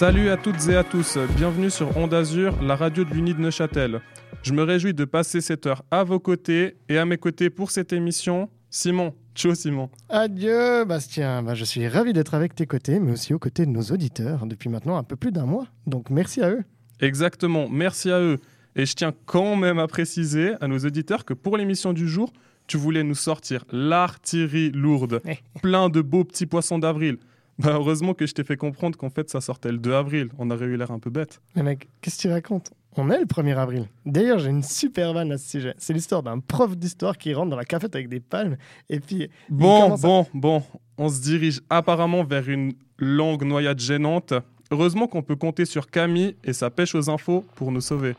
Salut à toutes et à tous, bienvenue sur Onde Azur, la radio de l'Uni de Neuchâtel. Je me réjouis de passer cette heure à vos côtés et à mes côtés pour cette émission, Simon. Ciao Simon. Adieu Bastien, bah, je suis ravi d'être avec tes côtés, mais aussi aux côtés de nos auditeurs depuis maintenant un peu plus d'un mois. Donc merci à eux. Exactement, merci à eux. Et je tiens quand même à préciser à nos auditeurs que pour l'émission du jour, tu voulais nous sortir l'artillerie lourde, plein de beaux petits poissons d'avril. Bah heureusement que je t'ai fait comprendre qu'en fait ça sortait le 2 avril. On aurait eu l'air un peu bête. Mais mec, qu'est-ce que tu racontes? On est le 1er avril. D'ailleurs, j'ai une super vanne à ce sujet. C'est l'histoire d'un prof d'histoire qui rentre dans la cafette avec des palmes et puis. Bon, bon, bon. On se dirige apparemment vers une longue noyade gênante. Heureusement qu'on peut compter sur Camille et sa pêche aux infos pour nous sauver.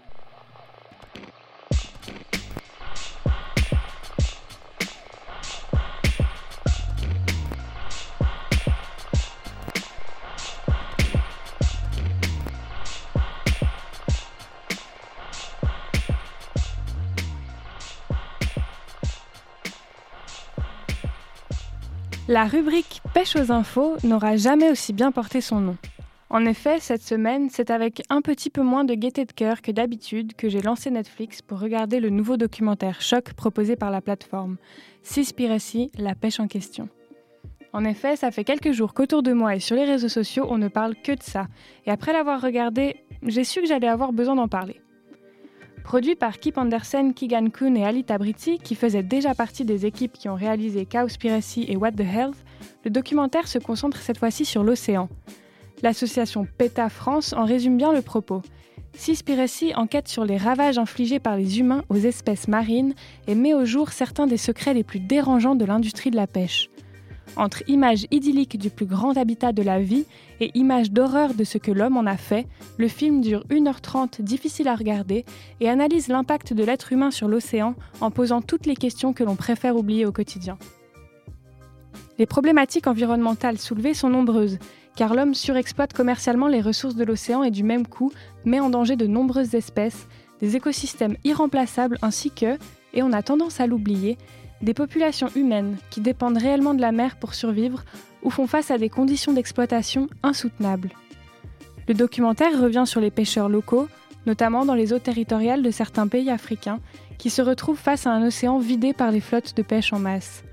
La rubrique Pêche aux infos n'aura jamais aussi bien porté son nom. En effet, cette semaine, c'est avec un petit peu moins de gaieté de cœur que d'habitude que j'ai lancé Netflix pour regarder le nouveau documentaire choc proposé par la plateforme Seaspiracy, la pêche en question. En effet, ça fait quelques jours qu'autour de moi et sur les réseaux sociaux, on ne parle que de ça. Et après l'avoir regardé, j'ai su que j'allais avoir besoin d'en parler. Produit par Kip Andersen, Keegan Kuhn et Ali Tabriti, qui faisaient déjà partie des équipes qui ont réalisé Cowspiracy et What the Health, le documentaire se concentre cette fois-ci sur l'océan. L'association PETA France en résume bien le propos. Seaspiracy enquête sur les ravages infligés par les humains aux espèces marines et met au jour certains des secrets les plus dérangeants de l'industrie de la pêche. Entre images idylliques du plus grand habitat de la vie et images d'horreur de ce que l'homme en a fait, le film dure 1h30 difficile à regarder et analyse l'impact de l'être humain sur l'océan en posant toutes les questions que l'on préfère oublier au quotidien. Les problématiques environnementales soulevées sont nombreuses, car l'homme surexploite commercialement les ressources de l'océan et du même coup met en danger de nombreuses espèces, des écosystèmes irremplaçables ainsi que, et on a tendance à l'oublier, des populations humaines qui dépendent réellement de la mer pour survivre ou font face à des conditions d'exploitation insoutenables. Le documentaire revient sur les pêcheurs locaux, notamment dans les eaux territoriales de certains pays africains, qui se retrouvent face à un océan vidé par les flottes de pêche en masse.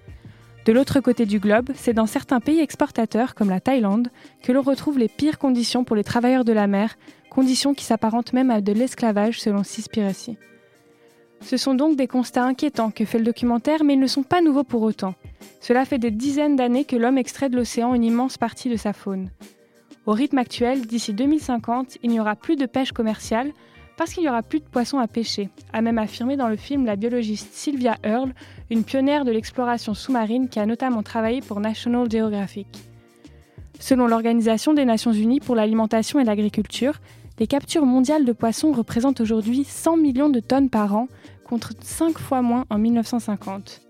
De l'autre côté du globe, c'est dans certains pays exportateurs, comme la Thaïlande, que l'on retrouve les pires conditions pour les travailleurs de la mer, conditions qui s'apparentent même à de l'esclavage selon Seaspiracy. Ce sont donc des constats inquiétants que fait le documentaire, mais ils ne sont pas nouveaux pour autant. Cela fait des dizaines d'années que l'homme extrait de l'océan une immense partie de sa faune. Au rythme actuel, d'ici 2050, il n'y aura plus de pêche commerciale parce qu'il n'y aura plus de poissons à pêcher, a même affirmé dans le film la biologiste Sylvia Earle, une pionnière de l'exploration sous-marine qui a notamment travaillé pour National Geographic. Selon l'Organisation des Nations Unies pour l'alimentation et l'agriculture, les captures mondiales de poissons représentent aujourd'hui 100 millions de tonnes par an, contre 5 fois moins en 1950.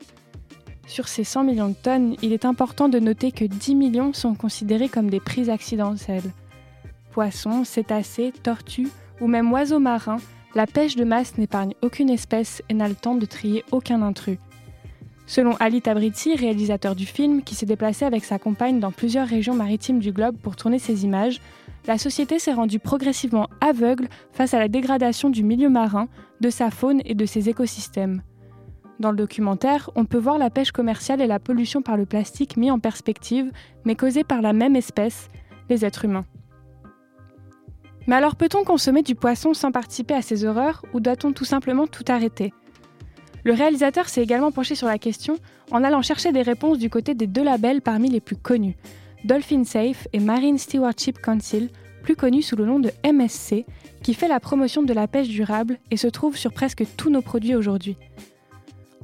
Sur ces 100 millions de tonnes, il est important de noter que 10 millions sont considérés comme des prises accidentelles. Poissons, cétacés, tortues ou même oiseaux marins, la pêche de masse n'épargne aucune espèce et n'a le temps de trier aucun intrus. Selon Ali Tabriti, réalisateur du film, qui s'est déplacé avec sa compagne dans plusieurs régions maritimes du globe pour tourner ses images, la société s'est rendue progressivement aveugle face à la dégradation du milieu marin, de sa faune et de ses écosystèmes. Dans le documentaire, on peut voir la pêche commerciale et la pollution par le plastique mis en perspective, mais causée par la même espèce, les êtres humains. Mais alors peut-on consommer du poisson sans participer à ces horreurs ou doit-on tout simplement tout arrêter? Le réalisateur s'est également penché sur la question en allant chercher des réponses du côté des deux labels parmi les plus connus, Dolphin Safe et Marine Stewardship Council, plus connu sous le nom de MSC, qui fait la promotion de la pêche durable et se trouve sur presque tous nos produits aujourd'hui.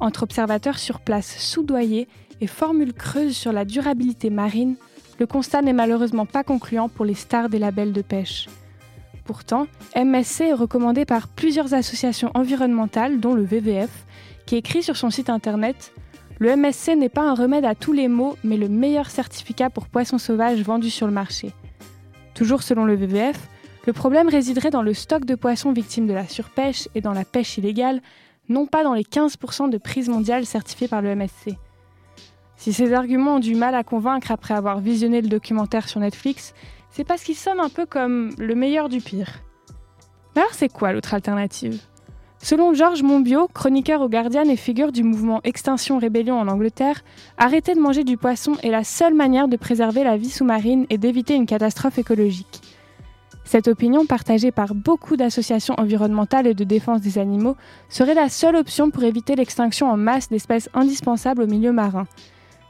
Entre observateurs sur place soudoyés et formules creuses sur la durabilité marine, le constat n'est malheureusement pas concluant pour les stars des labels de pêche. Pourtant, MSC est recommandé par plusieurs associations environnementales, dont le WWF, qui écrit sur son site internet le MSC n'est pas un remède à tous les maux, mais le meilleur certificat pour poissons sauvages vendu sur le marché. Toujours selon le WWF, le problème résiderait dans le stock de poissons victimes de la surpêche et dans la pêche illégale, non pas dans les 15% de prises mondiales certifiées par le MSC. Si ces arguments ont du mal à convaincre après avoir visionné le documentaire sur Netflix, c'est parce qu'il sonne un peu comme le meilleur du pire. Mais alors c'est quoi l'autre alternative? Selon Georges Monbiot, chroniqueur au Guardian et figure du mouvement Extinction Rébellion en Angleterre, arrêter de manger du poisson est la seule manière de préserver la vie sous-marine et d'éviter une catastrophe écologique. Cette opinion, partagée par beaucoup d'associations environnementales et de défense des animaux, serait la seule option pour éviter l'extinction en masse d'espèces indispensables au milieu marin.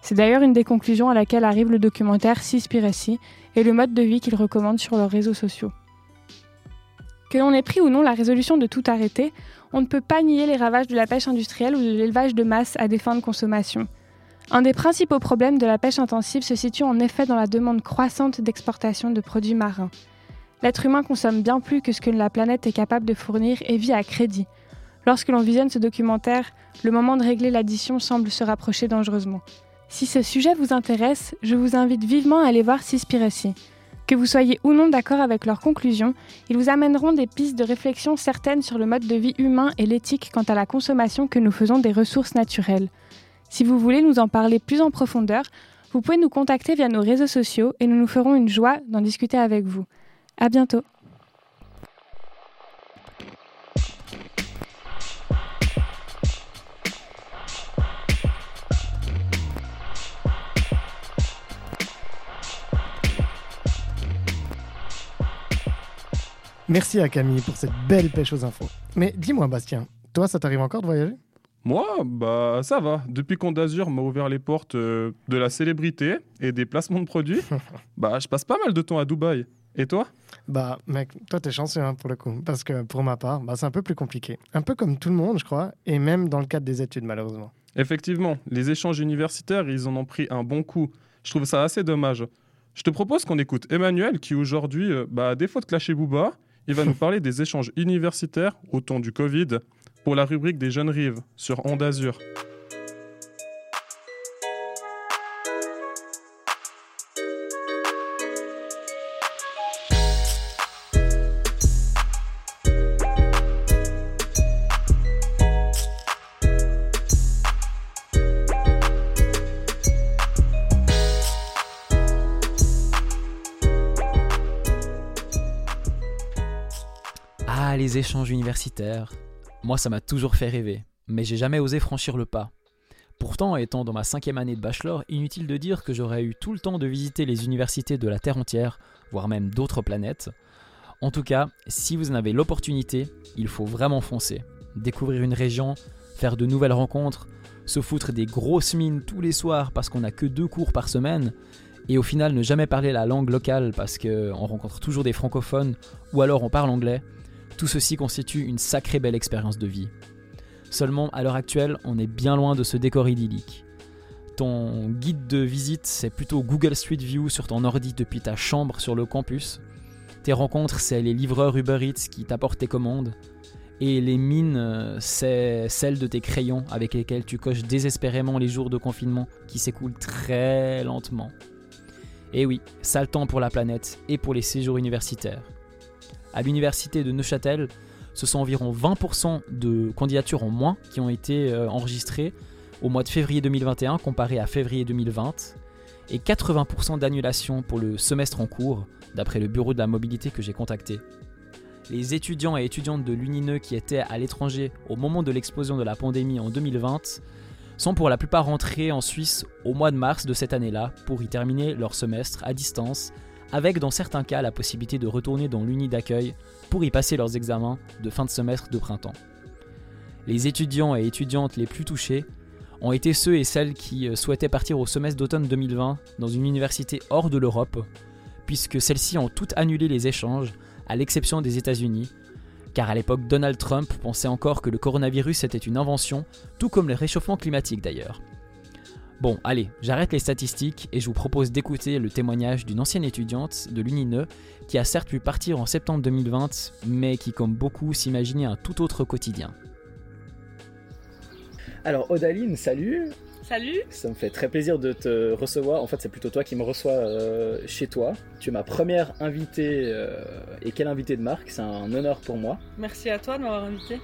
C'est d'ailleurs une des conclusions à laquelle arrive le documentaire Seaspiracy et le mode de vie qu'il recommande sur leurs réseaux sociaux. Que l'on ait pris ou non la résolution de tout arrêter, on ne peut pas nier les ravages de la pêche industrielle ou de l'élevage de masse à des fins de consommation. Un des principaux problèmes de la pêche intensive se situe en effet dans la demande croissante d'exportation de produits marins. L'être humain consomme bien plus que ce que la planète est capable de fournir et vit à crédit. Lorsque l'on visionne ce documentaire, le moment de régler l'addition semble se rapprocher dangereusement. Si ce sujet vous intéresse, je vous invite vivement à aller voir Seaspiracy. Que vous soyez ou non d'accord avec leurs conclusions, ils vous amèneront des pistes de réflexion certaines sur le mode de vie humain et l'éthique quant à la consommation que nous faisons des ressources naturelles. Si vous voulez nous en parler plus en profondeur, vous pouvez nous contacter via nos réseaux sociaux et nous nous ferons une joie d'en discuter avec vous. À bientôt! Merci à Camille pour cette belle pêche aux infos. Mais dis-moi, Bastien, toi, ça t'arrive encore de voyager? Moi, bah ça va. Depuis qu'Ondazur m'a ouvert les portes euh, de la célébrité et des placements de produits, bah je passe pas mal de temps à Dubaï. Et toi? Bah, mec, toi, t'es chanceux hein, pour le coup. Parce que pour ma part, bah, c'est un peu plus compliqué. Un peu comme tout le monde, je crois, et même dans le cadre des études, malheureusement. Effectivement, les échanges universitaires, ils en ont pris un bon coup. Je trouve ça assez dommage. Je te propose qu'on écoute Emmanuel, qui aujourd'hui, euh, bah, à défaut de clasher Booba, il va nous parler des échanges universitaires au temps du Covid pour la rubrique des jeunes rives sur Onde Azur. Échanges universitaires. Moi, ça m'a toujours fait rêver, mais j'ai jamais osé franchir le pas. Pourtant, étant dans ma cinquième année de bachelor, inutile de dire que j'aurais eu tout le temps de visiter les universités de la Terre entière, voire même d'autres planètes. En tout cas, si vous en avez l'opportunité, il faut vraiment foncer. Découvrir une région, faire de nouvelles rencontres, se foutre des grosses mines tous les soirs parce qu'on n'a que deux cours par semaine, et au final ne jamais parler la langue locale parce qu'on rencontre toujours des francophones, ou alors on parle anglais, tout ceci constitue une sacrée belle expérience de vie. Seulement, à l'heure actuelle, on est bien loin de ce décor idyllique. Ton guide de visite, c'est plutôt Google Street View sur ton ordi depuis ta chambre sur le campus. Tes rencontres, c'est les livreurs Uber Eats qui t'apportent tes commandes. Et les mines, c'est celles de tes crayons avec lesquels tu coches désespérément les jours de confinement qui s'écoulent très lentement. Et oui, sale temps pour la planète et pour les séjours universitaires. À l'université de Neuchâtel, ce sont environ 20% de candidatures en moins qui ont été euh, enregistrées au mois de février 2021 comparé à février 2020 et 80% d'annulations pour le semestre en cours, d'après le bureau de la mobilité que j'ai contacté. Les étudiants et étudiantes de l'UNINE qui étaient à l'étranger au moment de l'explosion de la pandémie en 2020 sont pour la plupart rentrés en Suisse au mois de mars de cette année-là pour y terminer leur semestre à distance, avec dans certains cas la possibilité de retourner dans l'uni d'accueil pour y passer leurs examens de fin de semestre de printemps. Les étudiants et étudiantes les plus touchés ont été ceux et celles qui euh, souhaitaient partir au semestre d'automne 2020 dans une université hors de l'Europe, puisque celles-ci ont toutes annulé les échanges, à l'exception des États-Unis, car à l'époque Donald Trump pensait encore que le coronavirus était une invention, tout comme le réchauffement climatique d'ailleurs. Bon, allez, j'arrête les statistiques et je vous propose d'écouter le témoignage d'une ancienne étudiante de l'UNINE qui a certes pu partir en septembre 2020, mais qui, comme beaucoup, s'imaginait un tout autre quotidien. Alors, Odaline, salut. Salut. Ça me fait très plaisir de te recevoir. En fait, c'est plutôt toi qui me reçois euh, chez toi. Tu es ma première invitée, euh, et quelle invitée de marque. C'est un honneur pour moi. Merci à toi de m'avoir invité.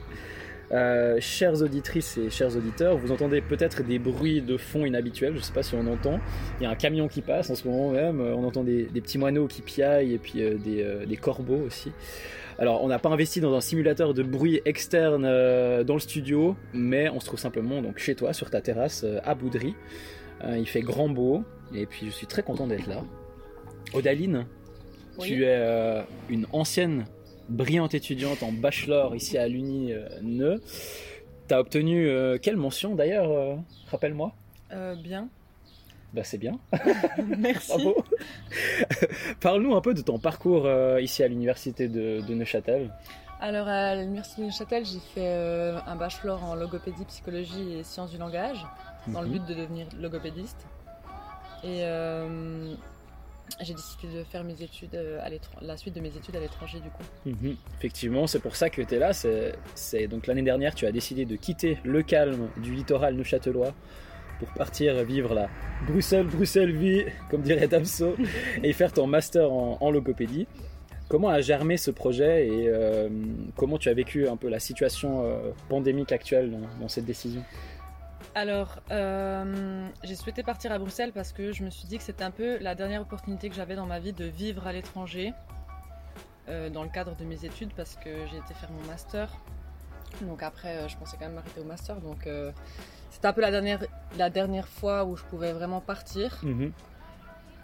Euh, chères auditrices et chers auditeurs, vous entendez peut-être des bruits de fond inhabituels, je ne sais pas si on entend. Il y a un camion qui passe en ce moment même, on entend des, petits moineaux qui piaillent et puis euh, des, des, corbeaux aussi. Alors on n'a pas investi dans un simulateur de bruit externe dans le studio, mais on se trouve simplement donc chez toi, sur ta terrasse à Boudry. il fait grand beau et puis je suis très content d'être là. Odaline, tu es euh, une ancienne brillante étudiante en bachelor ici à l'Uni euh, Neu. Tu as obtenu euh, quelle mention d'ailleurs Rappelle-moi. bien. Bah c'est bien. Merci. Parle-nous un peu de ton parcours ici à l'université de, Neuchâtel. Alors à l'université de Neuchâtel, j'ai fait un bachelor en logopédie, psychologie et sciences du langage, dans le mhm. but de devenir logopédiste. Et j'ai décidé de faire mes études euh, à la suite de mes études à l'étranger du coup. Mhm. Effectivement, c'est pour ça que tu es là. C'est donc l'année dernière, tu as décidé de quitter le calme du littoral neuchâtelois pour partir vivre la Bruxelles, Bruxelles vie, comme dirait Damso, et faire ton master en, logopédie. Comment a germé ce projet et euh, comment tu as vécu un peu la situation euh, pandémique actuelle dans cette décision? Alors, euh, j'ai souhaité partir à Bruxelles parce que je me suis dit que c'était un peu la dernière opportunité que j'avais dans ma vie de vivre à l'étranger, euh, dans le cadre de mes études, parce que j'ai été faire mon master. Donc après, euh, je pensais quand même m'arrêter au master. Donc c'était un peu la dernière, la dernière fois où je pouvais vraiment partir. Mhm.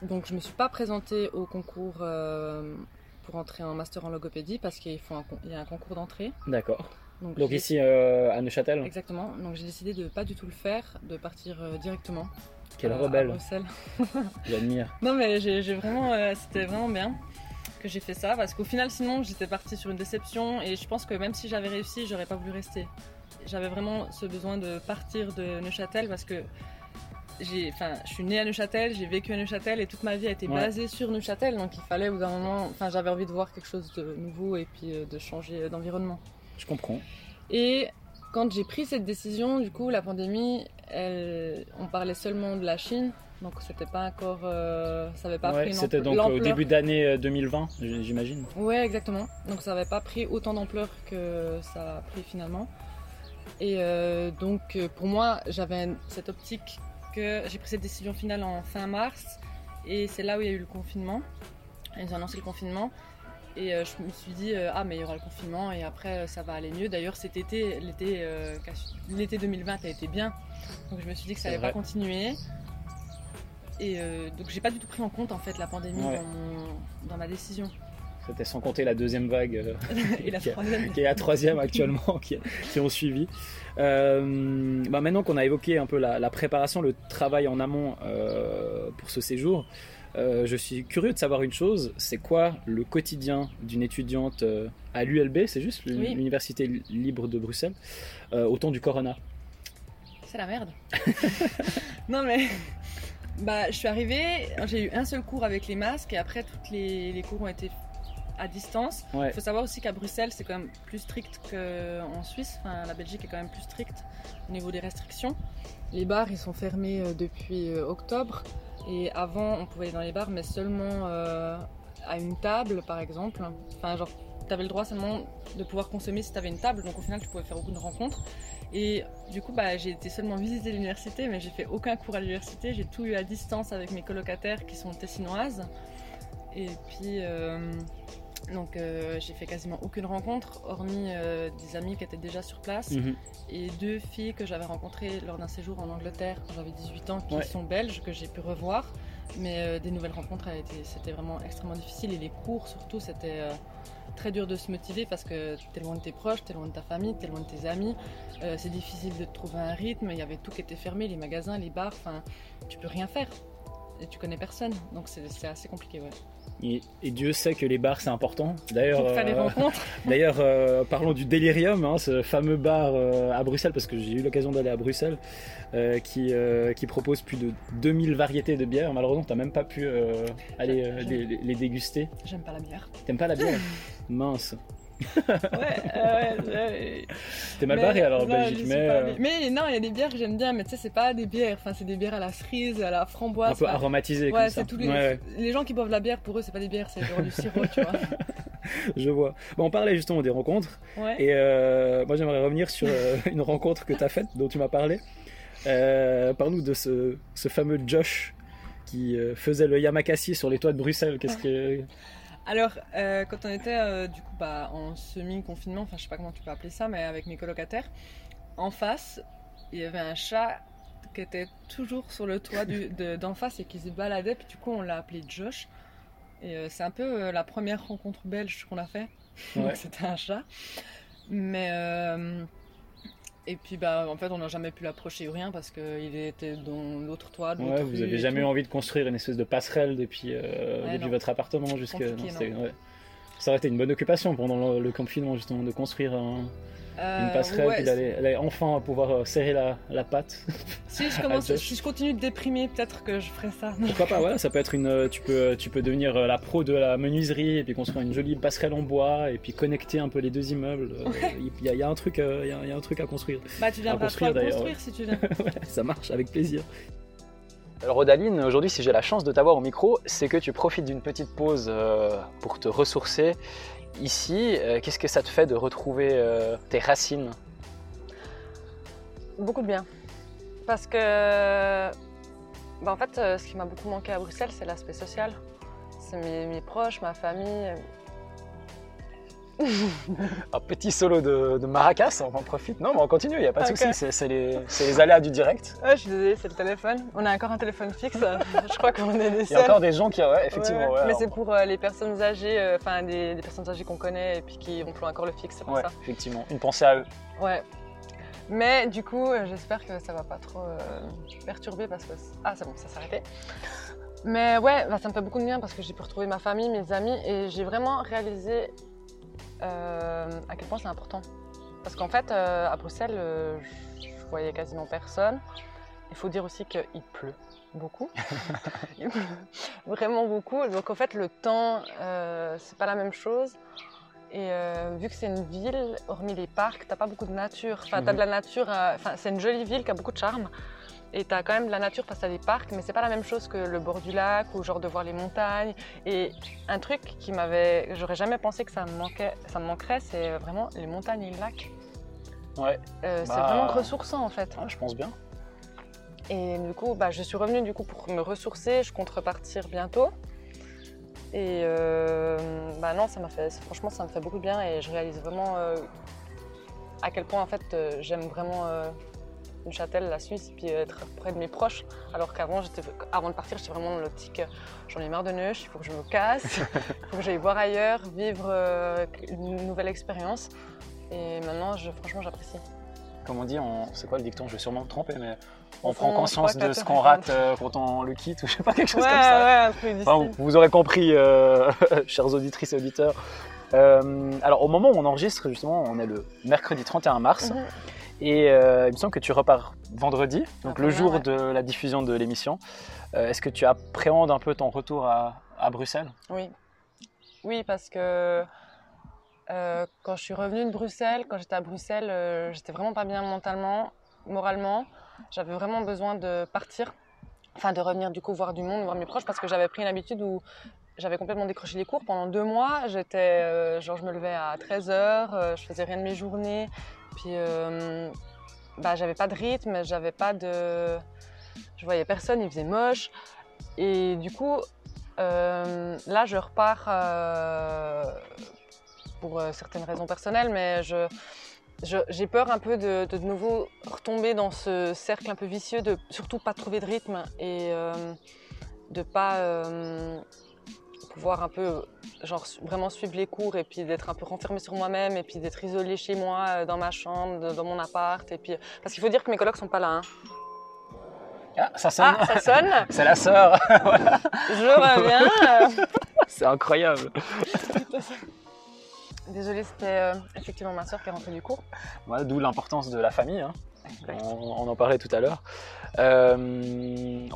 Donc je me suis pas présentée au concours pour entrer en master en logopédie parce qu'il y a un concours d'entrée. D'accord. Donc, ici euh, à Neuchâtel Exactement. Donc j'ai décidé de pas du tout le faire, de partir euh, directement. Quelle euh, rebelle. J'admire. Non mais j'ai vraiment, c'était vraiment bien que j'ai fait ça parce qu'au final sinon j'étais partie sur une déception et je pense que même si j'avais réussi, j'aurais pas voulu rester. J'avais vraiment ce besoin de partir de Neuchâtel parce que j'ai, enfin, je suis née à Neuchâtel, j'ai vécu à Neuchâtel et toute ma vie a été basée sur Neuchâtel, donc il fallait au bout d'un moment, enfin, j'avais envie de voir quelque chose de nouveau et puis de changer d'environnement. Je comprends. Et quand j'ai pris cette décision, du coup, la pandémie, on parlait seulement de la Chine. Donc c'était pas encore, euh, ça avait pas pris C'était donc au début d'année 2020, euh, j'imagine. Ouais, exactement. Donc ça avait pas pris autant d'ampleur que ça a pris finalement. Et euh, donc pour moi, j'avais cette optique que j'ai pris cette décision finale en fin mars, et c'est là où il y a eu le confinement. Ils ont annoncé le confinement. Et euh, je me suis dit, euh, ah, mais il y aura le confinement et après euh, ça va aller mieux. D'ailleurs, cet été, l'été, l'été 2020 a été bien. Donc je me suis dit que ça allait pas continuer. Et donc j'ai pas du tout pris en compte en fait la pandémie dans, ma décision. C'était sans compter la deuxième vague et la troisième. qui est la troisième actuellement qui, qui, ont suivi. bah maintenant qu'on a évoqué un peu la, la, préparation, le travail en amont pour ce séjour, euh, je suis curieux de savoir une chose, c'est quoi le quotidien d'une étudiante euh, à l'ULB, c'est juste l'Université libre de Bruxelles, euh, au temps du corona? C'est la merde. non mais, bah, je suis arrivée, j'ai eu un seul cours avec les masques et après tous les, les, cours ont été à distance. Il faut savoir aussi qu'à Bruxelles c'est quand même plus strict qu'en Suisse, enfin, la Belgique est quand même plus stricte au niveau des restrictions. Les bars ils sont fermés depuis octobre. Et avant, on pouvait aller dans les bars, mais seulement euh, à une table, par exemple. Enfin, genre, tu avais le droit seulement de pouvoir consommer si tu avais une table. Donc, au final, tu pouvais faire aucune rencontre. Et du coup, bah, j'ai été seulement visiter l'université, mais j'ai fait aucun cours à l'université. J'ai tout eu à distance avec mes colocataires qui sont tessinoises. Et puis, euh, donc euh, j'ai fait quasiment aucune rencontre, hormis euh, des amis qui étaient déjà sur place mhm. et deux filles que j'avais rencontrées lors d'un séjour en Angleterre quand j'avais 18 ans, qui sont belges, que j'ai pu revoir. Mais euh, des nouvelles rencontres, c'était vraiment extrêmement difficile et les cours surtout, c'était très dur de se motiver parce que tu es loin de tes proches, tu es loin de ta famille, tu es loin de tes amis. c'est difficile de trouver un rythme, il y avait tout qui était fermé, les magasins, les bars, enfin, tu peux rien faire et tu connais personne. Donc c'est assez compliqué, ouais. Et, Dieu sait que les bars c'est important. D'ailleurs, euh, d'ailleurs, euh, parlons du Delirium, hein, ce fameux bar euh, à Bruxelles, parce que j'ai eu l'occasion d'aller à Bruxelles, qui, qui propose plus de 2000 variétés de bières. Malheureusement, tu n'as même pas pu aller les, les, déguster. J'aime pas la bière. T'aimes pas la bière Mince ouais, ouais, T'es mal barré alors en Belgique, mais. Euh, mais non, il y a des bières que j'aime bien, mais tu sais, c'est pas des bières, enfin, c'est des bières à la cerise, à la framboise. Un peu aromatisées, ouais, c'est tous les... les gens qui boivent la bière, pour eux, c'est pas des bières, c'est genre du sirop, tu vois. je vois. Bon, on parlait justement des rencontres. Et moi, j'aimerais revenir sur une rencontre que tu as faite, dont tu m'as parlé. Parle-nous de ce, ce, fameux Josh qui faisait le Yamakasi sur les toits de Bruxelles. Qu'est-ce que. Alors, quand on était du coup bah, en semi-confinement, enfin je sais pas comment tu peux appeler ça, mais avec mes colocataires, en face, il y avait un chat qui était toujours sur le toit d'en face et qui se baladait. Puis du coup, on l'a appelé Josh. Et euh, c'est un peu euh, la première rencontre belge qu'on a fait. C'était un chat. Mais. Euh, et puis, bah, en fait, on n'a jamais pu l'approcher ou rien parce qu'il était dans l'autre toit. Ouais, vous avez jamais eu envie de construire une espèce de passerelle depuis, depuis votre appartement jusque. Ça aurait été une bonne occupation pendant le, le confinement, justement, de construire un, euh, une passerelle, puis d'aller enfin pouvoir euh, serrer la, la patte. Si je, commence, si je continue de déprimer, peut-être que je ferai ça. Pourquoi pas, ouais, ça peut être une. Euh, tu peux, tu peux devenir la pro de la menuiserie et puis construire une jolie passerelle en bois et puis connecter un peu les deux immeubles. Il y, a un truc, il y, a un truc à construire. Bah, tu viendras construire, construire si tu veux. ça marche, avec plaisir. Alors Rodaline, aujourd'hui si j'ai la chance de t'avoir au micro, c'est que tu profites d'une petite pause pour te ressourcer Ici, euh, qu'est-ce que ça te fait de retrouver euh, tes racines? Beaucoup de bien. Parce que, bah, en fait, euh, ce qui m'a beaucoup manqué à Bruxelles, c'est l'aspect social. C'est mes, proches, ma famille, un petit solo de, maracas, on en profite. Non, mais on continue, il n'y a pas de souci, c'est les, aléas du direct. je suis désolée, c'est le téléphone. On a encore un téléphone fixe, je crois qu'on est des Il y a encore des gens qui, ouais, effectivement. mais c'est pour euh, les personnes âgées, euh, enfin des, personnes âgées qu'on connaît et puis qui emploient encore le fixe, c'est pour ça. effectivement, une pensée à eux. Ouais. Mais du coup, euh, j'espère que ça va pas trop perturber parce que. Ah, c'est bon, ça s'est arrêté. Mais ouais, bah, ça me fait beaucoup de bien parce que j'ai pu retrouver ma famille, mes amis et j'ai vraiment réalisé euh, à quel point c'est important. Parce qu'en fait, euh, à Bruxelles, euh, je voyais quasiment personne. Il faut dire aussi qu'il pleut beaucoup. Vraiment beaucoup. Donc en fait, le temps, c'est pas la même chose. Et vu que c'est une ville, hormis les parcs, t'as pas beaucoup de nature. Enfin, t'as de la nature. Enfin, c'est une jolie ville qui a beaucoup de charme. Et tu as quand même de la nature parce que tu des parcs, mais c'est pas la même chose que le bord du lac ou genre de voir les montagnes. Et un truc qui m'avait. J'aurais jamais pensé que ça me, manquait, ça me manquerait, c'est vraiment les montagnes et le lac. Ouais. Euh, c'est bah, vraiment ressourçant en fait. je pense bien. Et du coup, bah, je suis revenue du coup pour me ressourcer. Je compte repartir bientôt. Et euh, bah non, ça m'a fait, franchement, ça me fait beaucoup de bien et je réalise vraiment euh, à quel point en fait j'aime vraiment Châtel, la Suisse, puis être près de mes proches. Alors qu'avant, avant de partir, j'étais vraiment dans l'optique j'en ai marre de Neuch, il faut que je me casse, il faut que j'aille voir ailleurs, vivre euh, une nouvelle expérience. Et maintenant, je, franchement, j'apprécie. Comme on dit, c'est quoi le dicton? Je vais sûrement me tromper, mais on, prend conscience de ce qu'on rate euh, quand on le quitte ou je sais pas, quelque chose comme ça. Ouais, enfin, vous aurez compris, euh, chers auditrices et auditeurs. alors, au moment où on enregistre, justement, on est le mercredi 31 mars. Mhm. Et euh, il me semble que tu repars vendredi, donc le jour de la diffusion de l'émission. Euh, est-ce que tu appréhendes un peu ton retour à, Bruxelles? Oui. Oui, parce que euh, quand je suis revenue de Bruxelles, quand j'étais à Bruxelles, j'étais vraiment pas bien mentalement, moralement. J'avais vraiment besoin de partir, enfin de revenir du coup voir du monde, voir mes proches, parce que j'avais pris une habitude où j'avais complètement décroché les cours pendant deux mois. J'étais, genre, je me levais à 13h, je faisais rien de mes journées. Puis, euh, bah, j'avais pas de rythme, j'avais pas de. Je voyais personne, il faisait moche. Et du coup, euh, là, je repars euh, pour certaines raisons personnelles, mais je, j'ai peur un peu de, de, nouveau retomber dans ce cercle un peu vicieux de surtout pas trouver de rythme et de pas pouvoir un peu genre vraiment suivre les cours et puis d'être un peu renfermé sur moi-même et puis d'être isolé chez moi euh, dans ma chambre, dans mon appart et puis parce qu'il faut dire que mes colocs sont pas là. Hein. Ah, ça sonne. Ah, ça sonne. C'est la sœur. Je reviens. C'est incroyable. Désolée, c'était euh, effectivement ma sœur qui est rentrée du cours. Voilà, D'où l'importance de la famille. Hein. On, en parlait tout à l'heure. Euh,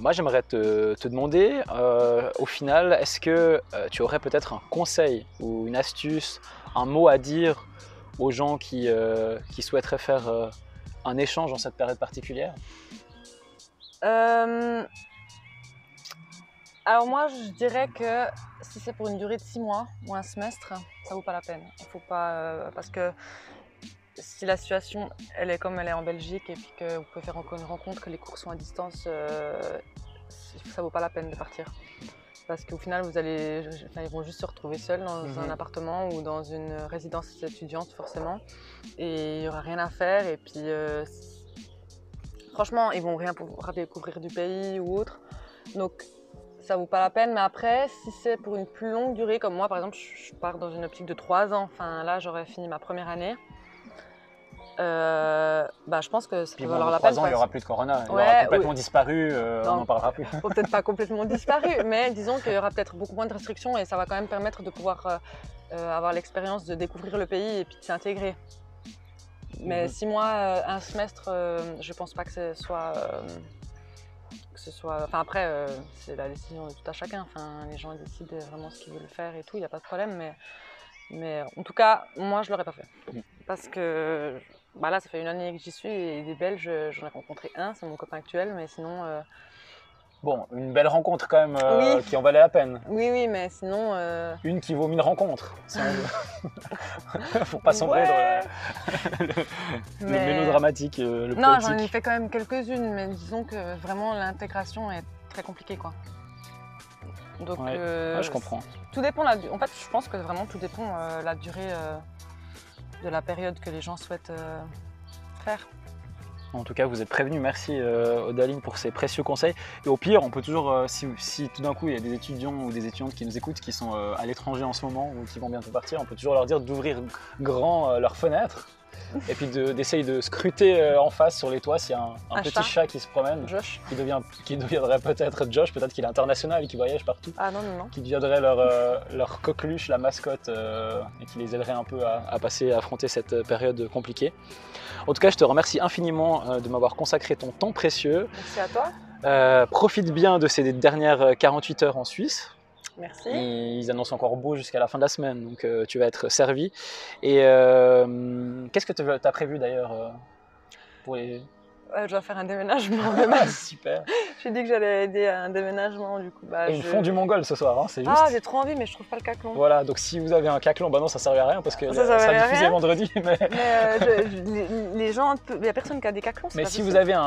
moi, j'aimerais te, demander, euh, au final, est-ce que euh, tu aurais peut-être un conseil ou une astuce, un mot à dire aux gens qui, qui souhaiteraient faire un échange en cette période particulière? Alors moi, je dirais que si c'est pour une durée de six mois ou un semestre, ça vaut pas la peine. Il faut pas parce que si la situation elle est comme elle est en Belgique et puis que vous pouvez faire encore une rencontre, que les cours sont à distance, euh, ça vaut pas la peine de partir. Parce qu'au final, vous allez, ils vont juste se retrouver seuls dans un mhm. appartement ou dans une résidence étudiante forcément, et il y aura rien à faire. Et puis, euh, franchement, ils vont rien pouvoir découvrir du pays ou autre. Donc, ça vaut pas la peine. Mais après, si c'est pour une plus longue durée, comme moi, par exemple, je pars dans une optique de 3 ans. Enfin, là, j'aurais fini ma première année. Euh, bah, je pense que ça peut valoir la peine. ans, il n'y aura plus de corona. Il aura complètement disparu, euh, on n'en parlera plus. Peut-être pas complètement disparu, mais disons qu'il y aura peut-être beaucoup moins de restrictions et ça va quand même permettre de pouvoir euh, avoir l'expérience de découvrir le pays et puis de s'intégrer. Mais mhm. six mois, un semestre, je pense pas que ce soit. que ce soit... Enfin, après, c'est la décision de tout à chacun. Enfin, les gens décident vraiment ce qu'ils veulent faire et tout, il n'y a pas de problème. Mais, mais en tout cas, moi, je ne l'aurais pas fait. Mhm. Parce que bah là, ça fait une année que j'y suis et des Belges, j'en ai rencontré un, c'est mon copain actuel, mais sinon. Euh, bon, une belle rencontre quand même euh, qui en valait la peine. Oui, oui, mais sinon. Euh, une qui vaut mille rencontres. Pour pas sombrer dans le, mélodramatique, le Non, j'en ai fait quand même quelques-unes, mais disons que vraiment l'intégration est très compliquée, quoi. Donc, je comprends. Tout dépend. La... En fait, je pense que vraiment tout dépend la durée de la période que les gens souhaitent euh, faire. En tout cas, vous êtes prévenu. Merci euh, Odaline pour ces précieux conseils. Et au pire, on peut toujours, euh, si, tout d'un coup il y a des étudiants ou des étudiantes qui nous écoutent, qui sont à l'étranger en ce moment ou qui vont bientôt partir, on peut toujours leur dire d'ouvrir grand leurs fenêtres et puis d'essayer de, scruter euh, en face sur les toits s'il y a un, petit chat. qui se promène, Josh. qui, devient, qui deviendrait peut-être Josh, peut-être qu'il est international et qu'il voyage partout. Ah non, non, non. Qui deviendrait leur, euh, leur coqueluche, la mascotte, euh, et qui les aiderait un peu à, passer, à affronter cette période compliquée. En tout cas, je te remercie infiniment de m'avoir consacré ton temps précieux. Merci à toi. profite bien de ces dernières 48 heures en Suisse. Merci. Ils annoncent encore beau jusqu'à la fin de la semaine, donc euh, tu vas être servi. Et euh, qu'est-ce que tu as prévu d'ailleurs euh, pour les je dois faire un déménagement demain. Super. J'ai dit que j'allais aider à un déménagement, du coup. Bah, Et ils font du mongol ce soir, hein, c'est juste. Ah, j'ai trop envie, mais je trouve pas le caclon. Voilà, donc si vous avez un caclon, bah non, ça servait à rien parce que ça, sera diffusé vendredi. Mais, euh, les, gens, il n'y a personne qui a des caclons. Mais si vous avez un,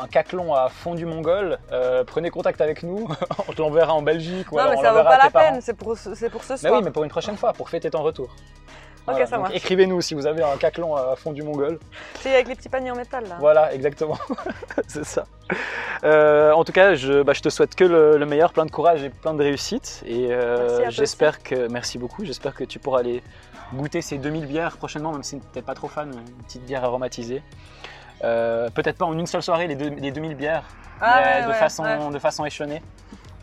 un, caclon à fond du mongol, euh, prenez contact avec nous. on te l'enverra en Belgique ou non, alors mais ça vaut pas la peine, c'est pour, pour ce soir. Mais oui, mais pour une prochaine fois, pour fêter ton retour. Ok, ça marche. Écrivez-nous si vous avez un caclon à fond du mongol. C'est avec les petits paniers en métal là. Voilà, exactement. c'est ça. Euh, en tout cas, je, bah, je, te souhaite que le, meilleur, plein de courage et plein de réussite. Et euh, j'espère que, merci beaucoup, j'espère que tu pourras aller goûter ces 2000 bières prochainement, même si tu n'es pas trop fan, une petite bière aromatisée. Euh, peut-être pas en une seule soirée les, les 2000 bières, ah mais de, façon, de façon échelonnée.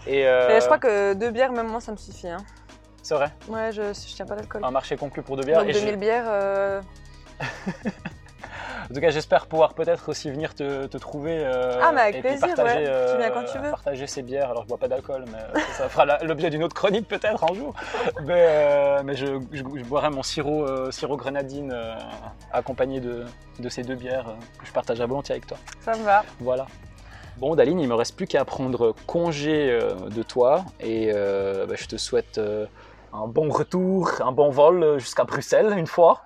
Et, je crois que deux bières, même moi, ça me suffit. Hein. C'est vrai Ouais, je, je tiens pas d'alcool. Un marché conclu pour deux bières. Donc 2000 bières. Euh... en tout cas, j'espère pouvoir peut-être aussi venir te, te trouver. Euh, ah, mais avec plaisir, partager, ouais. tu viens quand tu veux. Partager ces bières. Alors, je bois pas d'alcool, mais ça fera l'objet d'une autre chronique peut-être un jour. mais, euh, mais je, je, boirai mon sirop, euh, sirop grenadine accompagné de, de, ces deux bières que je partagerai volontiers avec toi. Ça me va. Voilà. Bon, Daline, il me reste plus qu'à prendre congé de toi et bah, je te souhaite un bon retour, un bon vol jusqu'à Bruxelles une fois.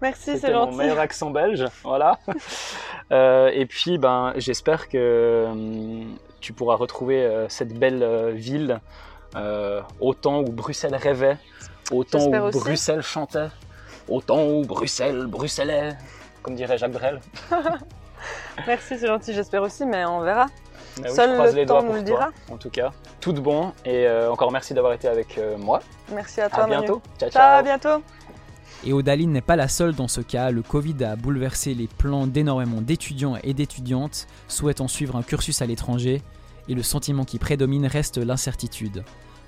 Merci, c'est gentil. mon meilleur accent belge, voilà. Euh, et puis, ben, j'espère que hum, tu pourras retrouver euh, cette belle euh, ville au temps où Bruxelles rêvait, au temps où Bruxelles chantait, au temps où Bruxelles, Bruxelles comme dirait Jacques Brel. Merci, c'est gentil, j'espère aussi, mais on verra. Seul le les temps nous le dira. en tout cas, tout de bon et euh, encore merci d'avoir été avec euh, moi. Merci à toi. À bientôt. Ciao, ciao. À bientôt. Et Odaline n'est pas la seule dans ce cas. Le Covid a bouleversé les plans d'énormément d'étudiants et d'étudiantes souhaitant suivre un cursus à l'étranger. Et le sentiment qui prédomine reste l'incertitude.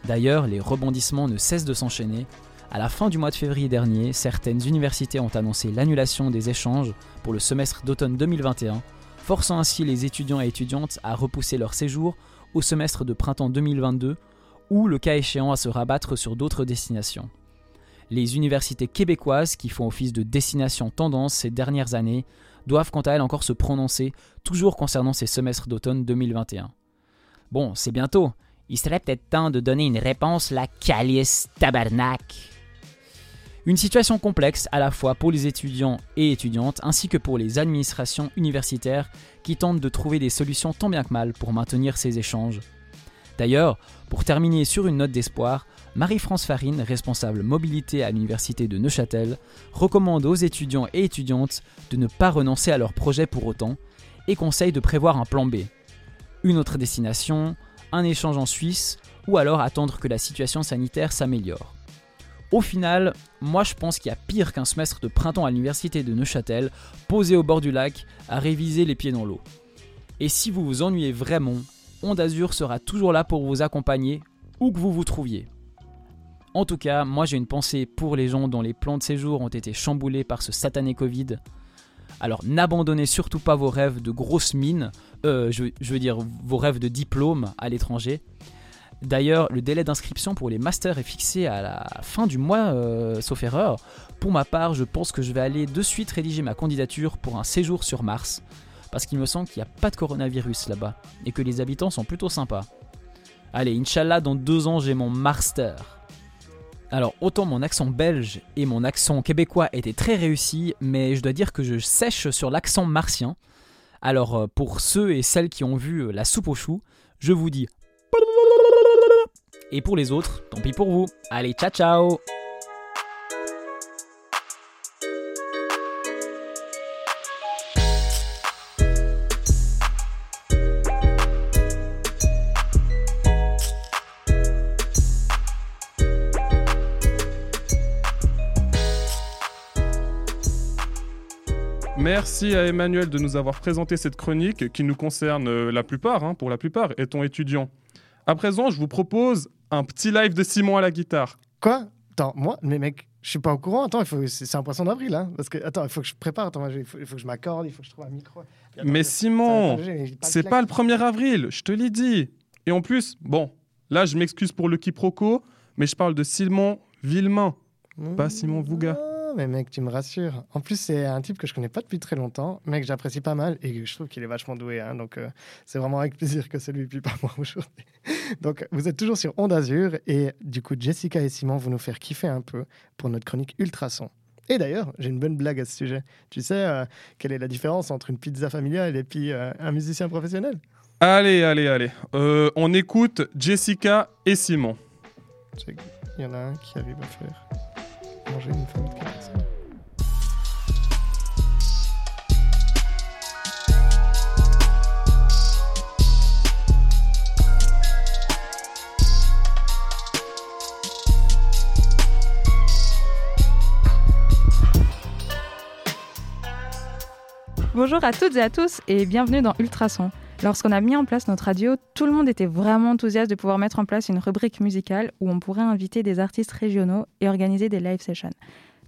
D'ailleurs, les rebondissements ne cessent de s'enchaîner. À la fin du mois de février dernier, certaines universités ont annoncé l'annulation des échanges pour le semestre d'automne 2021 forçant ainsi les étudiants et étudiantes à repousser leur séjour au semestre de printemps 2022 ou, le cas échéant, à se rabattre sur d'autres destinations. Les universités québécoises, qui font office de destination tendance ces dernières années, doivent quant à elles encore se prononcer, toujours concernant ces semestres d'automne 2021. Bon, c'est bientôt, Il serait peut-être temps de donner une réponse la calice tabarnak. Une situation complexe à la fois pour les étudiants et étudiantes ainsi que pour les administrations universitaires qui tentent de trouver des solutions tant bien que mal pour maintenir ces échanges. D'ailleurs, pour terminer sur une note d'espoir, Marie-France Farine, responsable mobilité à l'université de Neuchâtel, recommande aux étudiants et étudiantes de ne pas renoncer à leur projet pour autant et conseille de prévoir un plan B. Une autre destination, un échange en Suisse ou alors attendre que la situation sanitaire s'améliore. Au final, moi je pense qu'il y a pire qu'un semestre de printemps à l'université de Neuchâtel, posé au bord du lac, à réviser les pieds dans l'eau. Et si vous vous ennuyez vraiment, Onde Azur sera toujours là pour vous accompagner, où que vous vous trouviez. En tout cas, moi j'ai une pensée pour les gens dont les plans de séjour ont été chamboulés par ce satané Covid. Alors n'abandonnez surtout pas vos rêves de grosses mines, euh, je, veux dire vos rêves de diplôme à l'étranger. D'ailleurs, le délai d'inscription pour les masters est fixé à la fin du mois, euh, sauf erreur. Pour ma part, je pense que je vais aller de suite rédiger ma candidature pour un séjour sur Mars, parce qu'il me semble qu'il n'y a pas de coronavirus là-bas, et que les habitants sont plutôt sympas. Allez, Inch'Allah, dans deux ans, j'ai mon master. Alors autant mon accent belge et mon accent québécois étaient très réussis, mais je dois dire que je sèche sur l'accent martien. Alors euh, pour ceux et celles qui ont vu euh, la soupe aux choux, je vous dis... Et pour les autres, tant pis pour vous. Allez, ciao ciao Merci à Emmanuel de nous avoir présenté cette chronique qui nous concerne euh, la plupart, hein, pour la plupart, étant étudiant? À présent, je vous propose un petit live de Simon à la guitare. Quoi? Attends, moi, mais mec, je suis pas au courant. Attends, c'est un poisson d'avril, hein Parce que attends, il faut que je prépare. Attends, il faut, que je m'accorde, il faut que je trouve un micro. mais Simon, c'est pas le 1er avril, je te l'ai dit. Et en plus, bon, là, je m'excuse pour le quiproquo, mais je parle de Simon Villemain, pas Simon Vouga mais mec, tu me rassures. En plus, c'est un type que je connais pas depuis très longtemps, mec, j'apprécie pas mal et je trouve qu'il est vachement doué. Hein, donc, euh, c'est vraiment avec plaisir que celui puis pas moi aujourd'hui. donc, vous êtes toujours sur Onde Azur et du coup, Jessica et Simon vont nous faire kiffer un peu pour notre chronique Ultrason. Et d'ailleurs, j'ai une bonne blague à ce sujet. Tu sais euh, quelle est la différence entre une pizza familiale et puis euh, un musicien professionnel? Allez, allez, allez. on écoute Jessica et Simon. Il y en a un qui arrive à faire Bonjour à toutes et à tous et bienvenue dans Ultrason. Lorsqu'on a mis en place notre radio, tout le monde était vraiment enthousiaste de pouvoir mettre en place une rubrique musicale où on pourrait inviter des artistes régionaux et organiser des live sessions.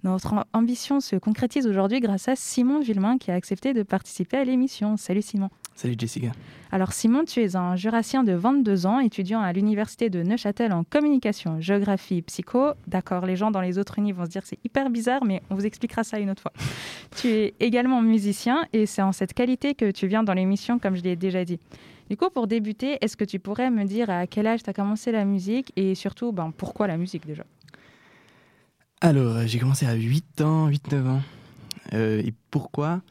Notre ambition se concrétise aujourd'hui grâce à Simon Villemain qui a accepté de participer à l'émission. Salut Simon. Salut Jessica. Alors Simon, tu es un jurassien de 22 ans, étudiant à l'université de Neuchâtel en communication, géographie, psycho. D'accord, les gens dans les autres unis vont se dire que c'est hyper bizarre, mais on vous expliquera ça une autre fois. tu es également musicien et c'est en cette qualité que tu viens dans l'émission, comme je l'ai déjà dit. Du coup, pour débuter, est-ce que tu pourrais me dire à quel âge tu as commencé la musique et surtout, ben, pourquoi la musique déjà? Alors, euh, j'ai commencé à 8 ans, 8-9 ans. Euh, et pourquoi?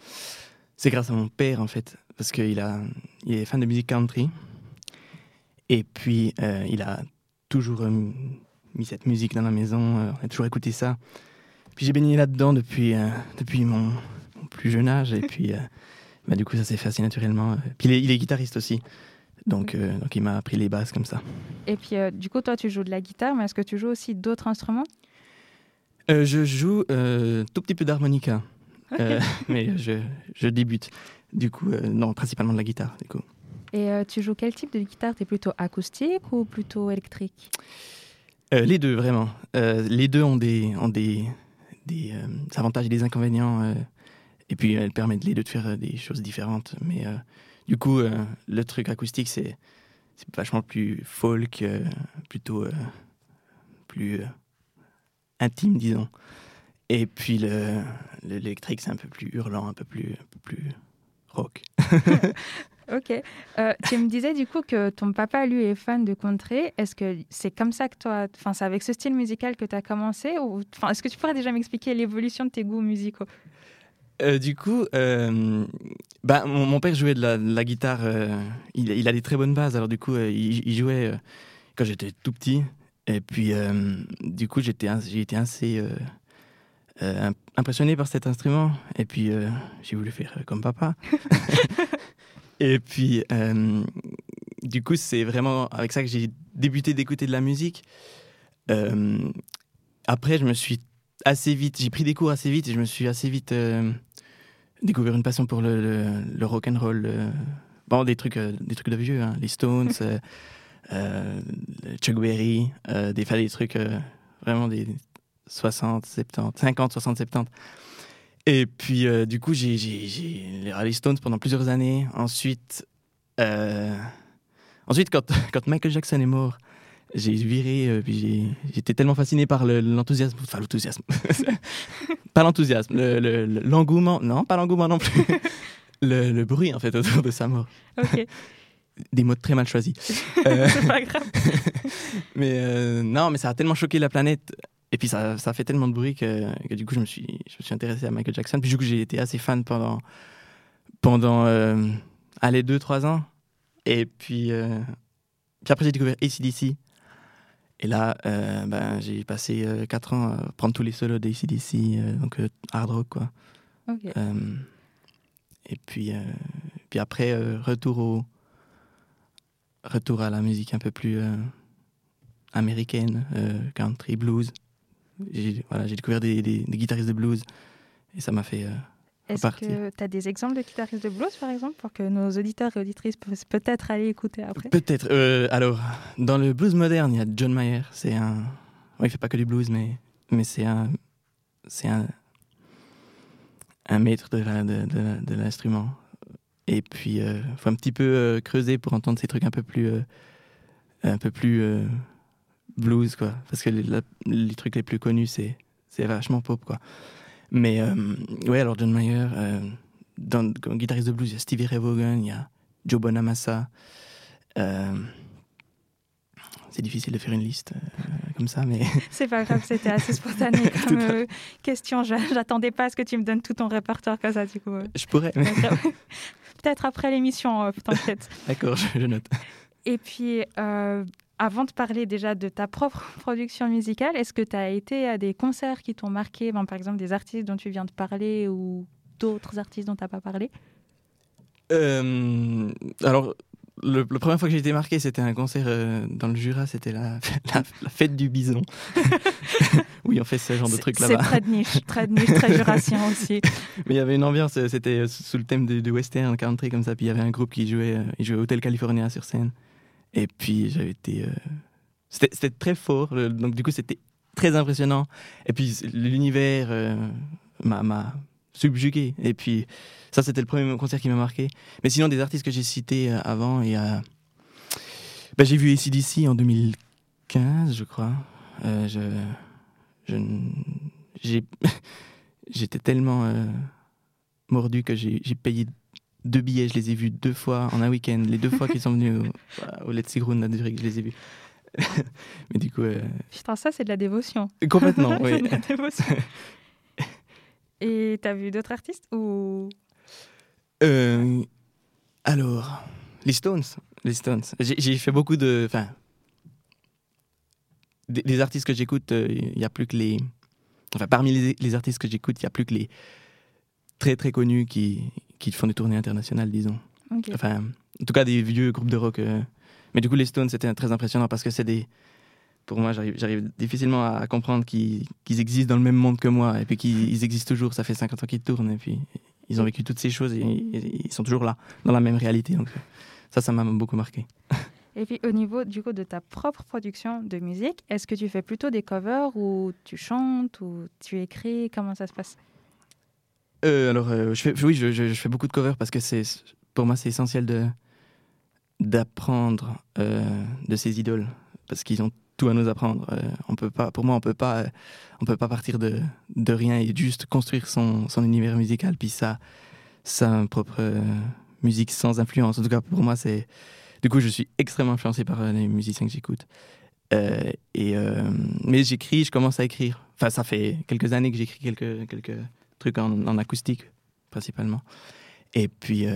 C'est grâce à mon père en fait parce qu'il a, il est fan de musique country. Et puis, euh, il a toujours euh, mis cette musique dans la maison. Euh, on a toujours écouté ça. Puis j'ai baigné là-dedans depuis, depuis mon, plus jeune âge. Et puis, bah, du coup, ça s'est fait assez naturellement. Puis il est, guitariste aussi. Donc, donc il m'a appris les basses comme ça. Et puis, du coup, toi, tu joues de la guitare, mais est-ce que tu joues aussi d'autres instruments? Je joue tout petit peu d'harmonica. mais je, je, débute. Du coup, euh, non, principalement de la guitare. Du coup. Et euh, tu joues quel type de guitare? Tu es plutôt acoustique ou plutôt électrique? Euh, Les deux, vraiment. les deux ont des, ont des, des avantages et des inconvénients. et puis, elles permettent les deux de faire des choses différentes. Mais du coup, le truc acoustique, c'est vachement plus folk, plutôt plus intime, disons. Et puis l'électrique, c'est un peu plus hurlant, un peu plus, un peu plus rock. Ok. Euh, tu me disais du coup que ton papa, lui, est fan de country. Est-ce que c'est comme ça que toi, enfin, c'est avec ce style musical que tu as commencé ou enfin, est-ce que tu pourrais déjà m'expliquer l'évolution de tes goûts musicaux? Euh, du coup, euh, bah, mon, père jouait de la, guitare. il, a des très bonnes bases. Alors du coup, il, jouait quand j'étais tout petit. Et puis, du coup, j'étais, j'ai été assez impressionné par cet instrument. Et puis, j'ai voulu faire comme papa. Et puis, euh, du coup, c'est vraiment avec ça que j'ai débuté d'écouter de la musique. Euh, après, je me suis assez vite, j'ai pris des cours assez vite et je me suis assez vite euh, découvert une passion pour le, le, rock and roll. bon, des trucs, des trucs de vieux, hein, les Stones, Chuck Berry, des, des trucs vraiment des 60, 70, 50, 60, 70. Et puis, euh, du coup, j'ai les Rally Stones pendant plusieurs années. Ensuite, euh, ensuite quand, quand Michael Jackson est mort, j'ai viré, euh, puis j'étais tellement fasciné par l'enthousiasme, enfin l'enthousiasme, pas l'enthousiasme, l'engouement, non, pas l'engouement non plus, le, bruit en fait autour de sa mort. Des mots très mal choisis. C'est pas grave. mais non, mais ça a tellement choqué la planète et puis ça, ça fait tellement de bruit que, que, du coup je me, suis, je me suis intéressé à Michael Jackson. Puis du coup j'ai été assez fan pendant, pendant euh, allez, 2-3 ans. Et puis, euh, puis après j'ai découvert ACDC. Et là, euh, ben, j'ai passé 4 ans à prendre tous les solos d'ACDC, donc hard rock quoi. et puis, puis après, retour, au, retour à la musique un peu plus américaine, country, blues j'ai voilà, découvert des, des, guitaristes de blues et ça m'a fait. Euh, Est-ce que tu as des exemples de guitaristes de blues, par exemple, pour que nos auditeurs et auditrices puissent peut-être aller écouter après? Peut-être. Euh, alors, dans le blues moderne, il y a John Mayer. C'est un. Ouais, il fait pas que du blues, mais, mais c'est un. C'est un. Un maître de, l'instrument. Et puis, il euh, faut un petit peu creuser pour entendre ces trucs un peu plus. un peu plus blues, quoi. Parce que les, trucs les plus connus, c'est, c'est vachement pop, quoi. Mais, euh, ouais, alors John Mayer, euh, dans, guitariste de blues, il y a Stevie Ray Vaughan, il y a Joe Bonamassa. Euh, c'est difficile de faire une liste comme ça, mais... c'est pas grave, c'était assez spontané comme question. J'attendais pas à ce que tu me donnes tout ton répertoire comme ça, du coup. Je pourrais. Peut-être après l'émission, t'inquiète. D'accord, je, je, note. Et puis, avant de parler déjà de ta propre production musicale, est-ce que tu as été à des concerts qui t'ont marqué, par exemple des artistes dont tu viens de parler ou d'autres artistes dont tu n'as pas parlé? Euh, Alors, le, la première fois que j'ai été marqué, c'était un concert euh, dans le Jura, c'était la, la, fête du bison. oui, on fait ce genre de trucs là-bas. C'est très de niche, très de niche, très jurassien aussi. Mais il y avait une ambiance, euh, c'était sous le thème du western, country comme ça, puis il y avait un groupe qui jouait, il jouait Hotel California sur scène. Et puis j'avais été. Euh, c'était très fort, donc du coup c'était très impressionnant. Et puis l'univers euh, m'a subjugué. Et puis ça c'était le premier concert qui m'a marqué. Mais sinon des artistes que j'ai cités euh, avant, et ben, j'ai vu ACDC en 2015, je crois. je, j'étais tellement mordu que j'ai payé deux billets, je les ai vus deux fois en un week-end. Les deux fois qu'ils sont venus au, au Let's Ground à Zurich, je les ai vus. Mais du coup. Euh... Putain, ça, c'est de la dévotion. Complètement, oui. de la dévotion. Et t'as vu d'autres artistes ou? Euh, Alors, les Stones. Les Stones. J'ai fait beaucoup de. Enfin. Des, artistes que j'écoute, il euh, n'y a plus que les. Enfin, parmi les, les artistes que j'écoute, il n'y a plus que les très très connus qui, qui font des tournées internationales, disons. Enfin, en tout cas, des vieux groupes de rock. Euh. Mais du coup, les Stones, c'était très impressionnant parce que c'est des. Pour moi, j'arrive difficilement à comprendre qu'ils existent dans le même monde que moi et puis qu'ils existent toujours. Ça fait 50 ans qu'ils tournent et puis ils ont vécu toutes ces choses et, ils sont toujours là, dans la même réalité. Donc, ça, ça m'a beaucoup marqué. Et puis au niveau du coup de ta propre production de musique, est-ce que tu fais plutôt des covers ou tu chantes ou tu écris? Comment ça se passe? Euh, alors, euh, oui, je, fais beaucoup de covers parce que c'est, pour moi, c'est essentiel de, d'apprendre euh, de ces idoles parce qu'ils ont tout à nous apprendre. on peut pas, pour moi, on peut pas, on peut pas partir de, rien et juste construire son, univers musical puis sa propre musique sans influence. En tout cas, pour moi, c'est. Du coup, je suis extrêmement influencé par les musiciens que j'écoute. mais j'écris, je commence à écrire. Enfin, ça fait quelques années que j'écris quelques trucs en, en, acoustique, principalement. Et puis,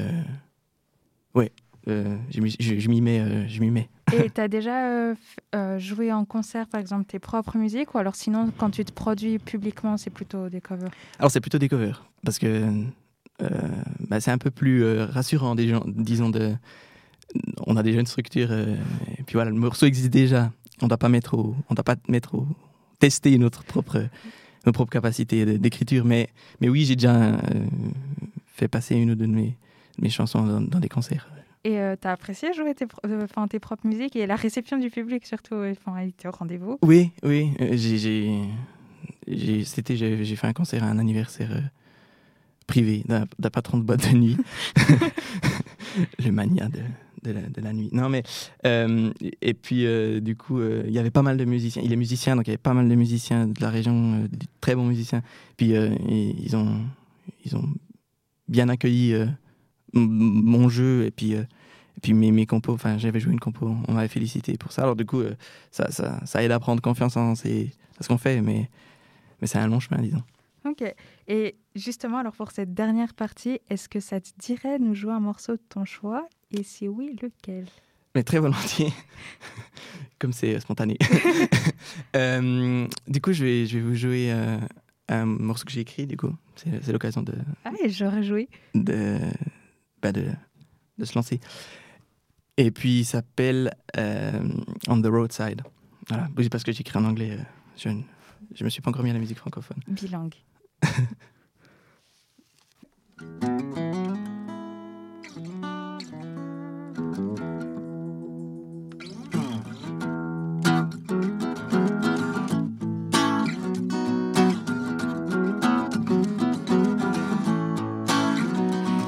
ouais, je, m'y mets. je m'y mets. Et tu as déjà euh, euh, joué en concert, par exemple, tes propres musiques Ou alors sinon, quand tu te produis publiquement, c'est plutôt des covers? Alors c'est plutôt des covers, parce que euh, bah, c'est un peu plus rassurant, des gens, disons, de... on a déjà une structure, et puis voilà, le morceau existe déjà. On ne doit pas mettre au... on doit pas mettre au... tester notre propre, nos propres capacités d'écriture. Mais, mais oui, j'ai déjà fait passer une ou deux de mes, mes chansons dans des concerts. Et euh, tu as apprécié jouer tes, euh, tes propres musiques et la réception du public surtout Enfin, elle était au rendez-vous? Oui, oui. Euh, j'ai, c'était, j'ai, fait un concert à un anniversaire privé d'un, patron de boîte de nuit. Le mania de, de, la, nuit. Non, mais. et puis, du coup, il y avait pas mal de musiciens. Il est musicien, donc il y avait pas mal de musiciens de la région, de très bons musiciens. Puis, ils, ont, ils ont bien accueilli mon jeu et puis puis mes, mes compos, enfin j'avais joué une compo, on m'avait félicité pour ça. Alors du coup, euh, ça, ça, aide à prendre confiance en ce qu'on fait, mais, mais c'est un long chemin, disons. Ok. Et justement, alors pour cette dernière partie, est-ce que ça te dirait de nous jouer un morceau de ton choix? Et si oui, lequel? Mais très volontiers, comme c'est spontané. Euh, du coup, je vais, je vais vous jouer euh, un morceau que j'ai écrit, du coup. C'est l'occasion de... Ah, j'aurais joué. De, bah de, de se lancer. Et puis il s'appelle euh, On the Roadside. Voilà, parce que j'écris en anglais. Euh, je, je me suis pas encore mis à la musique francophone. Bilingue.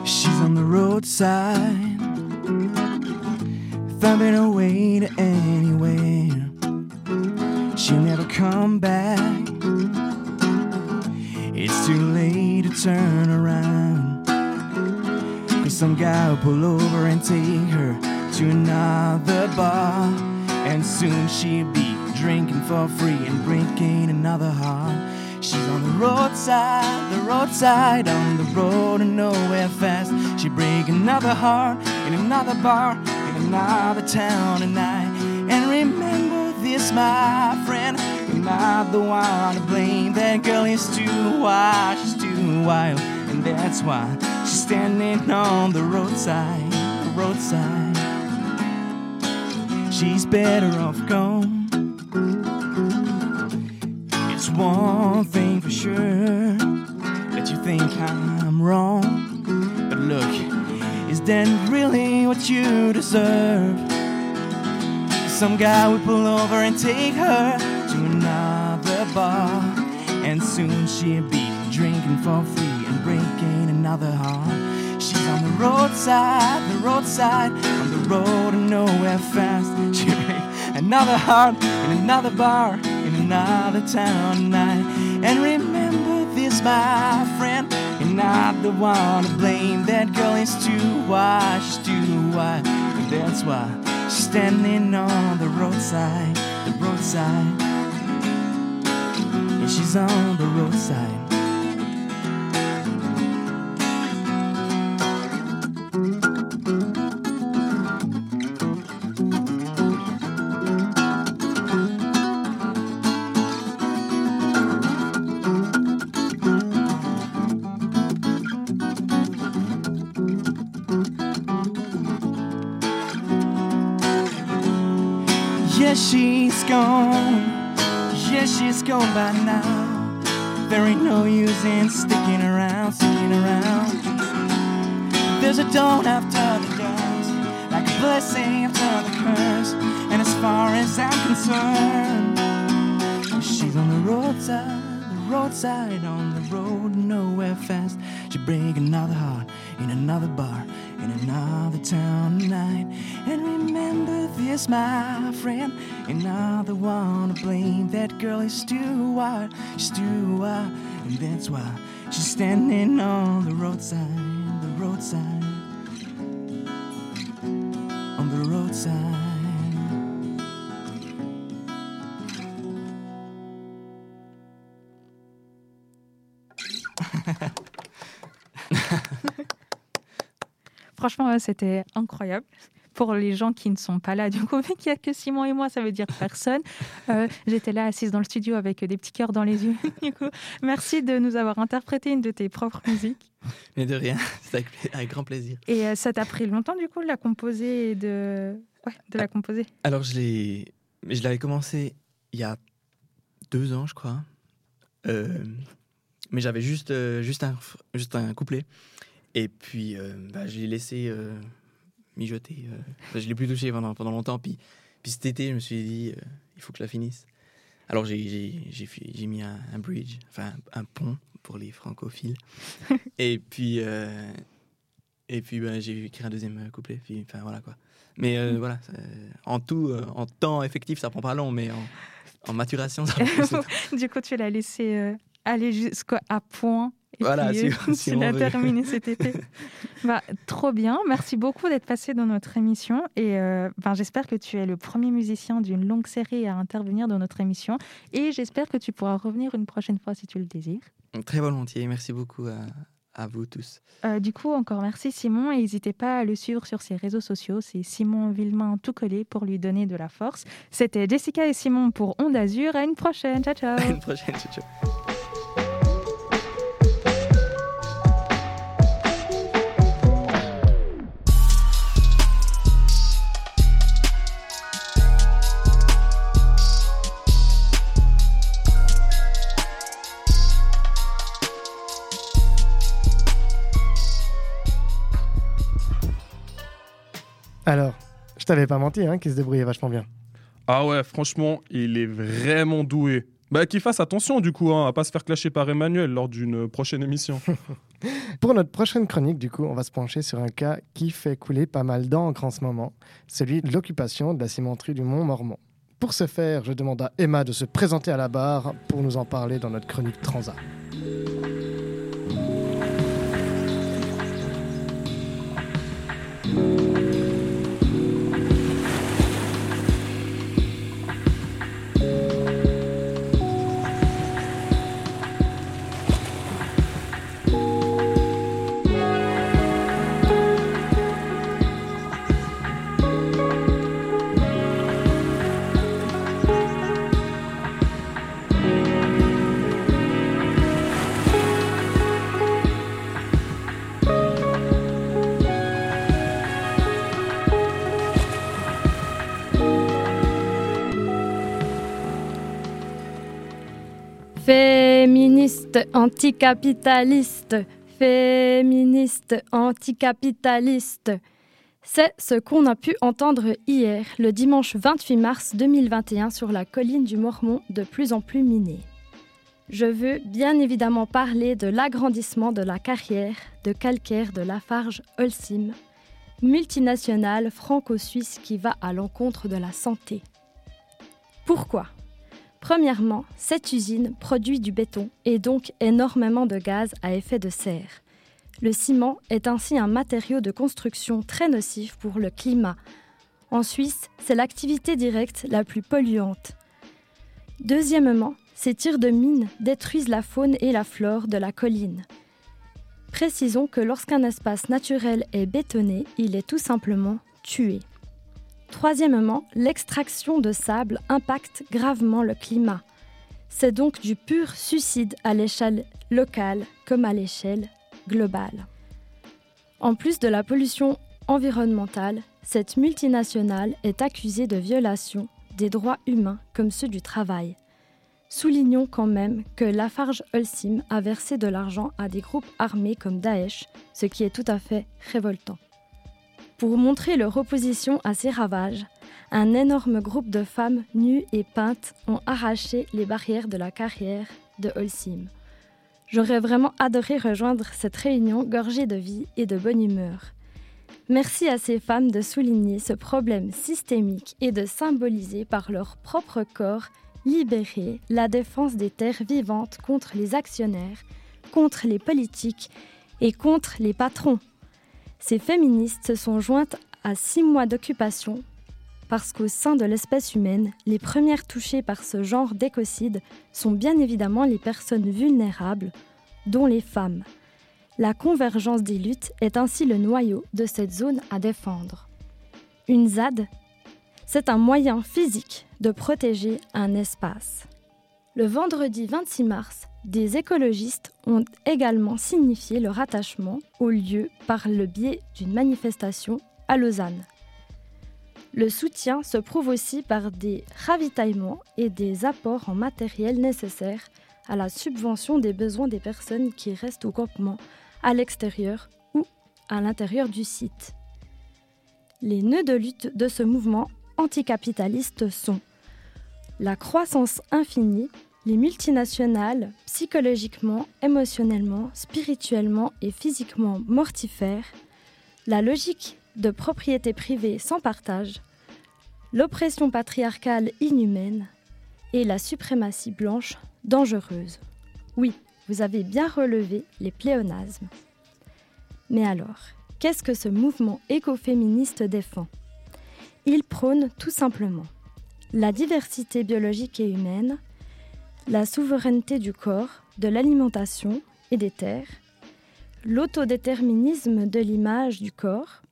She's on the roadside thumbing her way to anywhere. She'll never come back. Turn around. Cause some guy will pull over and take her to another bar. And soon she'll be drinking for free and breaking another heart. She's on the roadside, the roadside, on the road and nowhere fast. She break another heart in another bar in another town tonight. And remember this, my friend, you're not the one to blame. That girl is too wild, she's too and that's why she's standing on the roadside, the roadside. She's better off gone. It's one thing for sure that you think I'm wrong, but look. Is that really what you deserve? Some guy would pull over and take her to another bar. And soon she'll be drinking for free and breaking another heart. She's on the roadside, the roadside, on the road and nowhere fast. She'll break another heart in another bar, in another town tonight. And remember this, my friend and not the one to blame. That girl is too wide, she's too wide. And that's why she's standing on the roadside, the roadside. Yeah, she's on the roadside. Gone by now. There ain't no use in sticking around, sticking around. There's a dawn after the dusk, like a blessing after the curse. And as far as I'm concerned, she's on the roadside, the roadside, on the road, nowhere fast. She break another heart in another bar in another town tonight. And remember this, my friend, the one to blame. That girl is too wild, she's too wild, and that's why she's standing on the roadside, the roadside. outside. Franchement, c'était incroyable. Pour les gens qui ne sont pas là, du coup, vu qu'il n'y a que Simon et moi, ça veut dire personne. Euh, j'étais là assise dans le studio avec des petits cœurs dans les yeux. Du coup, merci de nous avoir interprété une de tes propres musiques. Mais de rien, c'est avec, grand plaisir. Et euh, ça t'a pris longtemps, du coup, de la composer et de, ouais, de la composer? Alors, je l'avais commencé il y a deux ans, je crois. Euh, mais j'avais juste, juste, un, juste un couplet. Et puis, bah, je l'ai laissé mijoter. Euh. je l'ai plus touché pendant, pendant longtemps. Puis, puis cet été, je me suis dit, il faut que je la finisse. Alors, j'ai mis un, bridge, enfin un pont pour les francophiles. et puis, et puis bah, j'ai écrit un deuxième couplet. Puis, enfin, voilà quoi. Mais mm. voilà, en tout, en temps effectif, ça prend pas long, mais en, en maturation, ça prend Du coup, tu l'as laissé aller jusqu'à point voilà, si, si, tu terminé cet été. bah, trop bien. Merci beaucoup d'être passé dans notre émission. Et euh, ben, j'espère que tu es le premier musicien d'une longue série à intervenir dans notre émission. Et j'espère que tu pourras revenir une prochaine fois si tu le désires. Très volontiers. Merci beaucoup à, à vous tous. Euh, du coup, encore merci Simon. Et n'hésitez pas à le suivre sur ses réseaux sociaux. C'est Simon Villemain tout collé pour lui donner de la force. C'était Jessica et Simon pour Onde Azur. À une prochaine. Ciao, ciao. À une prochaine. Ciao, ciao. Alors, je t'avais pas menti, hein, qu'il se débrouillait vachement bien. Ah ouais, franchement, il est vraiment doué. Bah, qu'il fasse attention du coup, hein, à pas se faire clasher par Emmanuel lors d'une prochaine émission. Pour notre prochaine chronique, du coup, on va se pencher sur un cas qui fait couler pas mal d'encre en ce moment, celui de l'occupation de la cimenterie du Mont Mormont. Pour ce faire, je demande à Emma de se présenter à la barre pour nous en parler dans notre chronique Transat. Féministe anticapitaliste, féministe anticapitaliste. C'est ce qu'on a pu entendre hier, le dimanche 28 mars 2021, sur la colline du Mormont, de plus en plus minée. Je veux bien évidemment parler de l'agrandissement de la carrière de calcaire de Lafarge Holcim, multinationale franco-suisse qui va à l'encontre de la santé. Pourquoi? Premièrement, cette usine produit du béton et donc énormément de gaz à effet de serre. Le ciment est ainsi un matériau de construction très nocif pour le climat. En Suisse, c'est l'activité directe la plus polluante. Deuxièmement, ces tirs de mines détruisent la faune et la flore de la colline. Précisons que lorsqu'un espace naturel est bétonné, il est tout simplement tué. Troisièmement, l'extraction de sable impacte gravement le climat. C'est donc du pur suicide à l'échelle locale comme à l'échelle globale. En plus de la pollution environnementale, cette multinationale est accusée de violation des droits humains comme ceux du travail. Soulignons quand même que Lafarge Holcim a versé de l'argent à des groupes armés comme Daesh, ce qui est tout à fait révoltant. Pour montrer leur opposition à ces ravages, un énorme groupe de femmes nues et peintes ont arraché les barrières de la carrière de Holcim. J'aurais vraiment adoré rejoindre cette réunion gorgée de vie et de bonne humeur. Merci à ces femmes de souligner ce problème systémique et de symboliser par leur propre corps libéré la défense des terres vivantes contre les actionnaires, contre les politiques et contre les patrons. Ces féministes se sont jointes à six mois d'occupation parce qu'au sein de l'espèce humaine, les premières touchées par ce genre d'écocide sont bien évidemment les personnes vulnérables, dont les femmes. La convergence des luttes est ainsi le noyau de cette zone à défendre. Une ZAD, c'est un moyen physique de protéger un espace. Le vendredi 26 mars, des écologistes ont également signifié leur attachement au lieu par le biais d'une manifestation à Lausanne. Le soutien se prouve aussi par des ravitaillements et des apports en matériel nécessaires à la subvention des besoins des personnes qui restent au campement à l'extérieur ou à l'intérieur du site. Les nœuds de lutte de ce mouvement anticapitaliste sont la croissance infinie, les multinationales psychologiquement, émotionnellement, spirituellement et physiquement mortifères, la logique de propriété privée sans partage, l'oppression patriarcale inhumaine et la suprématie blanche dangereuse. Oui, vous avez bien relevé les pléonasmes. Mais alors, qu'est-ce que ce mouvement écoféministe défend? Il prône tout simplement la diversité biologique et humaine, la souveraineté du corps, de l'alimentation et des terres, l'autodéterminisme de l'image du corps,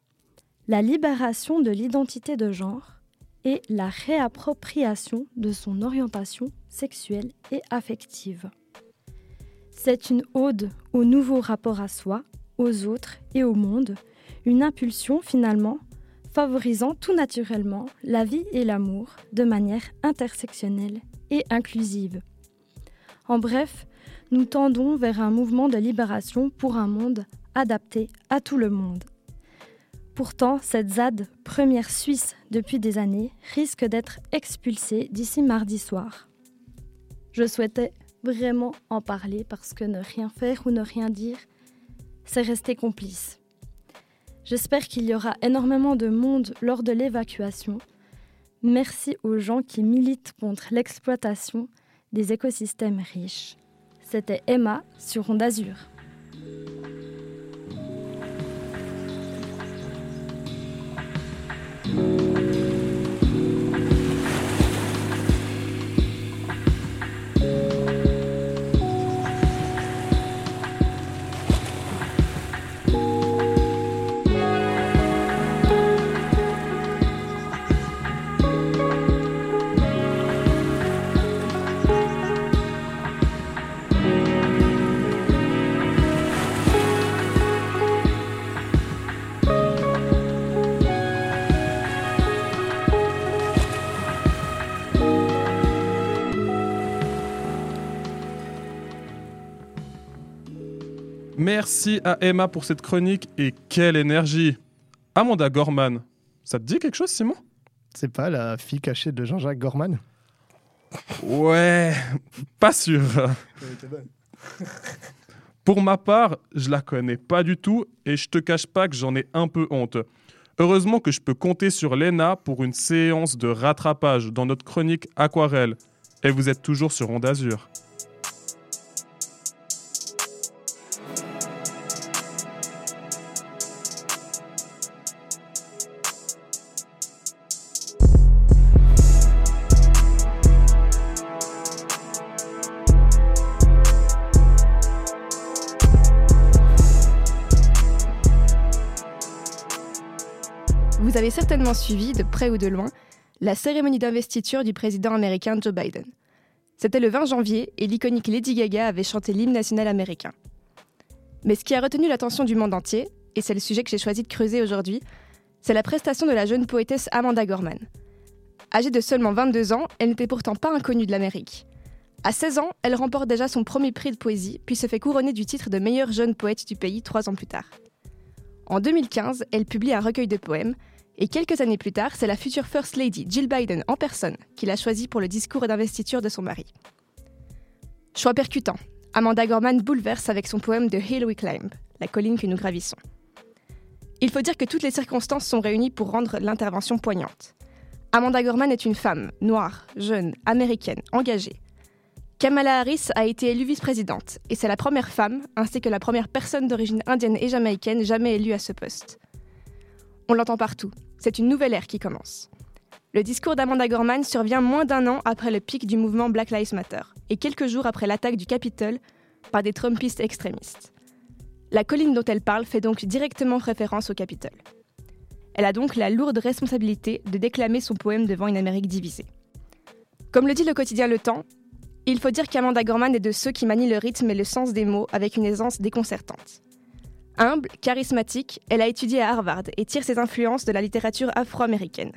la libération de l'identité de genre et la réappropriation de son orientation sexuelle et affective. C'est une ode au nouveau rapport à soi, aux autres et au monde, une impulsion finalement favorisant tout naturellement la vie et l'amour de manière intersectionnelle et inclusive. En bref, nous tendons vers un mouvement de libération pour un monde adapté à tout le monde. Pourtant, cette ZAD, première suisse depuis des années, risque d'être expulsée d'ici mardi soir. Je souhaitais vraiment en parler parce que ne rien faire ou ne rien dire, c'est rester complice. J'espère qu'il y aura énormément de monde lors de l'évacuation. Merci aux gens qui militent contre l'exploitation des écosystèmes riches. C'était Emma sur Onde Azur. Merci à Emma pour cette chronique et quelle énergie. Amanda Gorman, ça te dit quelque chose, Simon? C'est pas la fille cachée de Jean-Jacques Gorman? Ouais, pas sûr. Pour ma part, je la connais pas du tout et je te cache pas que j'en ai un peu honte. Heureusement que je peux compter sur Lena pour une séance de rattrapage dans notre chronique Aquarelle. Et vous êtes toujours sur Onde Azur. Certainement suivi, de près ou de loin, la cérémonie d'investiture du président américain Joe Biden. C'était le 20 janvier et l'iconique Lady Gaga avait chanté l'hymne national américain. Mais ce qui a retenu l'attention du monde entier, et c'est le sujet que j'ai choisi de creuser aujourd'hui, c'est la prestation de la jeune poétesse Amanda Gorman. Âgée de seulement 22 ans, elle n'était pourtant pas inconnue de l'Amérique. À 16 ans, elle remporte déjà son premier prix de poésie, puis se fait couronner du titre de meilleure jeune poète du pays trois ans plus tard. En 2015, elle publie un recueil de poèmes, et quelques années plus tard, c'est la future First Lady Jill Biden en personne qui l'a choisie pour le discours d'investiture de son mari. Choix percutant, Amanda Gorman bouleverse avec son poème The Hill We Climb, la colline que nous gravissons. Il faut dire que toutes les circonstances sont réunies pour rendre l'intervention poignante. Amanda Gorman est une femme, noire, jeune, américaine, engagée. Kamala Harris a été élue vice-présidente, et c'est la première femme, ainsi que la première personne d'origine indienne et jamaïcaine jamais élue à ce poste. On l'entend partout, c'est une nouvelle ère qui commence. Le discours d'Amanda Gorman survient moins d'un an après le pic du mouvement Black Lives Matter et quelques jours après l'attaque du Capitole par des Trumpistes extrémistes. La colline dont elle parle fait donc directement référence au Capitole. Elle a donc la lourde responsabilité de déclamer son poème devant une Amérique divisée. Comme le dit le quotidien Le Temps, il faut dire qu'Amanda Gorman est de ceux qui manient le rythme et le sens des mots avec une aisance déconcertante. Humble, charismatique, elle a étudié à Harvard et tire ses influences de la littérature afro-américaine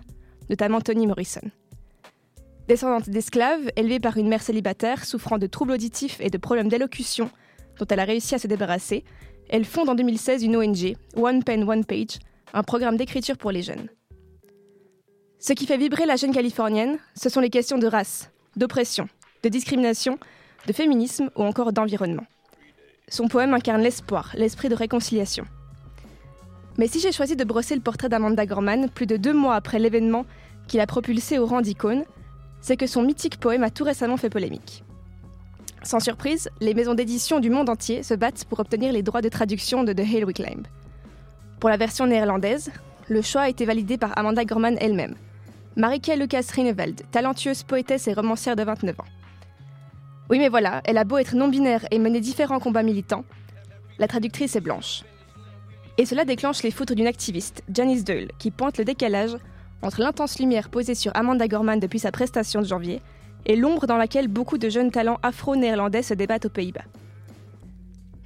notamment Toni Morrison. Descendante d'esclaves, élevée par une mère célibataire souffrant de troubles auditifs et de problèmes d'élocution dont elle a réussi à se débarrasser, elle fonde en 2016 une ONG, One Pen One Page, un programme d'écriture pour les jeunes. Ce qui fait vibrer la jeune californienne, ce sont les questions de race, d'oppression, de discrimination, de féminisme ou encore d'environnement. Son poème incarne l'espoir, l'esprit de réconciliation. Mais si j'ai choisi de brosser le portrait d'Amanda Gorman plus de deux mois après l'événement qui l'a propulsée au rang d'icône, c'est que son mythique poème a tout récemment fait polémique. Sans surprise, les maisons d'édition du monde entier se battent pour obtenir les droits de traduction de The Hail We Climb. Pour la version néerlandaise, le choix a été validé par Amanda Gorman elle-même. Marike Lucas Rineveld, talentueuse poétesse et romancière de 29 ans. Oui mais voilà, elle a beau être non-binaire et mener différents combats militants, la traductrice est blanche. Et cela déclenche les foudres d'une activiste, Janice Doyle, qui pointe le décalage entre l'intense lumière posée sur Amanda Gorman depuis sa prestation de janvier et l'ombre dans laquelle beaucoup de jeunes talents afro-néerlandais se débattent aux Pays-Bas.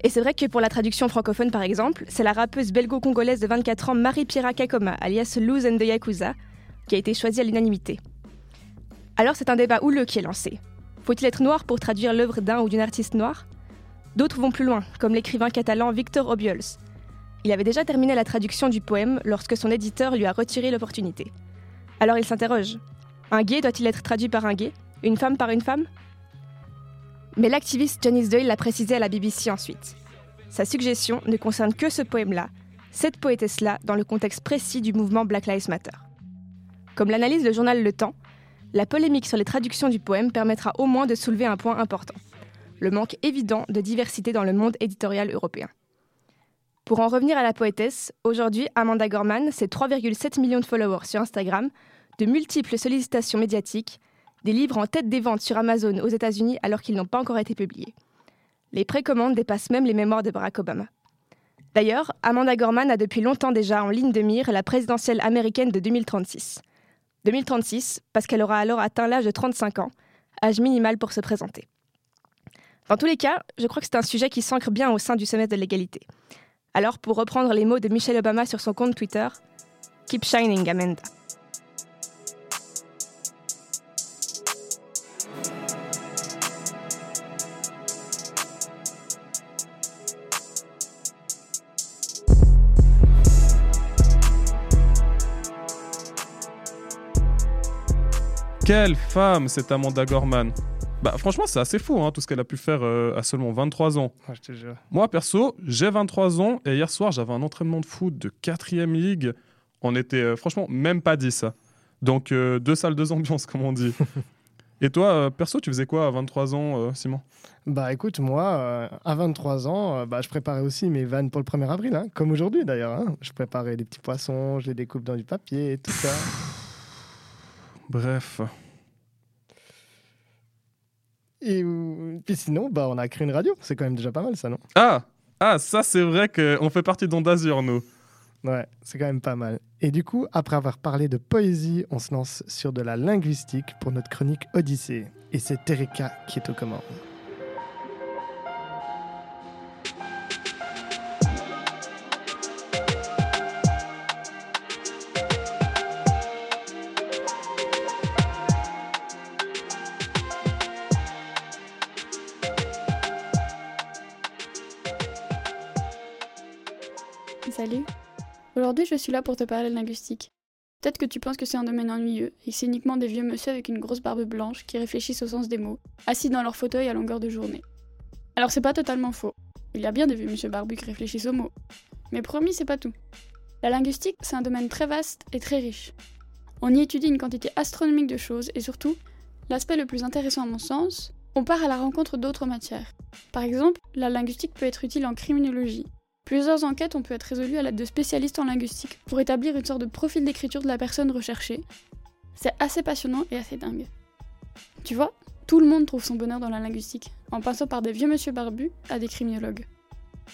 Et c'est vrai que pour la traduction francophone par exemple, c'est la rappeuse belgo-congolaise de 24 ans Marie-Pierre Kakoma, alias Luz the Yakuza, qui a été choisie à l'unanimité. Alors c'est un débat houleux qui est lancé. Faut-il être noir pour traduire l'œuvre d'un ou d'une artiste noire? D'autres vont plus loin, comme l'écrivain catalan Victor Obiols, il avait déjà terminé la traduction du poème lorsque son éditeur lui a retiré l'opportunité. Alors il s'interroge. Un gay doit-il être traduit par un gay? Une femme par une femme? Mais l'activiste Janice Doyle l'a précisé à la BBC ensuite. Sa suggestion ne concerne que ce poème-là, cette poétesse-là, dans le contexte précis du mouvement Black Lives Matter. Comme l'analyse le journal Le Temps, la polémique sur les traductions du poème permettra au moins de soulever un point important le manque évident de diversité dans le monde éditorial européen. Pour en revenir à la poétesse, aujourd'hui, Amanda Gorman, c'est 3,7 millions de followers sur Instagram, de multiples sollicitations médiatiques, des livres en tête des ventes sur Amazon aux États-Unis alors qu'ils n'ont pas encore été publiés. Les précommandes dépassent même les mémoires de Barack Obama. D'ailleurs, Amanda Gorman a depuis longtemps déjà en ligne de mire la présidentielle américaine de 2036. 2036, parce qu'elle aura alors atteint l'âge de 35 ans, âge minimal pour se présenter. Dans tous les cas, je crois que c'est un sujet qui s'ancre bien au sein du sommet de l'égalité. Alors, pour reprendre les mots de Michelle Obama sur son compte Twitter, Keep shining, Amanda. Quelle femme, cette Amanda Gorman bah franchement, c'est assez fou hein, tout ce qu'elle a pu faire euh, à seulement 23 ans. Moi perso, j'ai 23 ans et hier soir, j'avais un entraînement de foot de 4ème ligue. On était euh, franchement même pas 10. Donc euh, deux salles, deux ambiances comme on dit. et toi, perso, tu faisais quoi à 23 ans, Simon? Bah écoute, moi, à 23 ans, bah, je préparais aussi mes vannes pour le 1er avril, hein, comme aujourd'hui d'ailleurs. Hein. Je préparais des petits poissons, je les découpe dans du papier et tout ça. Bref. Et puis sinon, bah, on a créé une radio. C'est quand même déjà pas mal, ça, non? Ah Ah, ça, c'est vrai qu'on fait partie d'Onde Azur, nous. Ouais, c'est quand même pas mal. Et du coup, après avoir parlé de poésie, on se lance sur de la linguistique pour notre chronique Odyssée. Et c'est Tereka qui est aux commandes. Aujourd'hui, je suis là pour te parler de linguistique. Peut-être que tu penses que c'est un domaine ennuyeux et que c'est uniquement des vieux monsieur avec une grosse barbe blanche qui réfléchissent au sens des mots, assis dans leur fauteuil à longueur de journée. Alors c'est pas totalement faux. Il y a bien des vieux monsieur barbus qui réfléchissent aux mots. Mais promis, c'est pas tout. La linguistique, c'est un domaine très vaste et très riche. On y étudie une quantité astronomique de choses et surtout, l'aspect le plus intéressant à mon sens, on part à la rencontre d'autres matières. Par exemple, la linguistique peut être utile en criminologie, Plusieurs enquêtes ont pu être résolues à l'aide de spécialistes en linguistique pour établir une sorte de profil d'écriture de la personne recherchée. C'est assez passionnant et assez dingue. Tu vois, tout le monde trouve son bonheur dans la linguistique, en passant par des vieux monsieur barbus à des criminologues.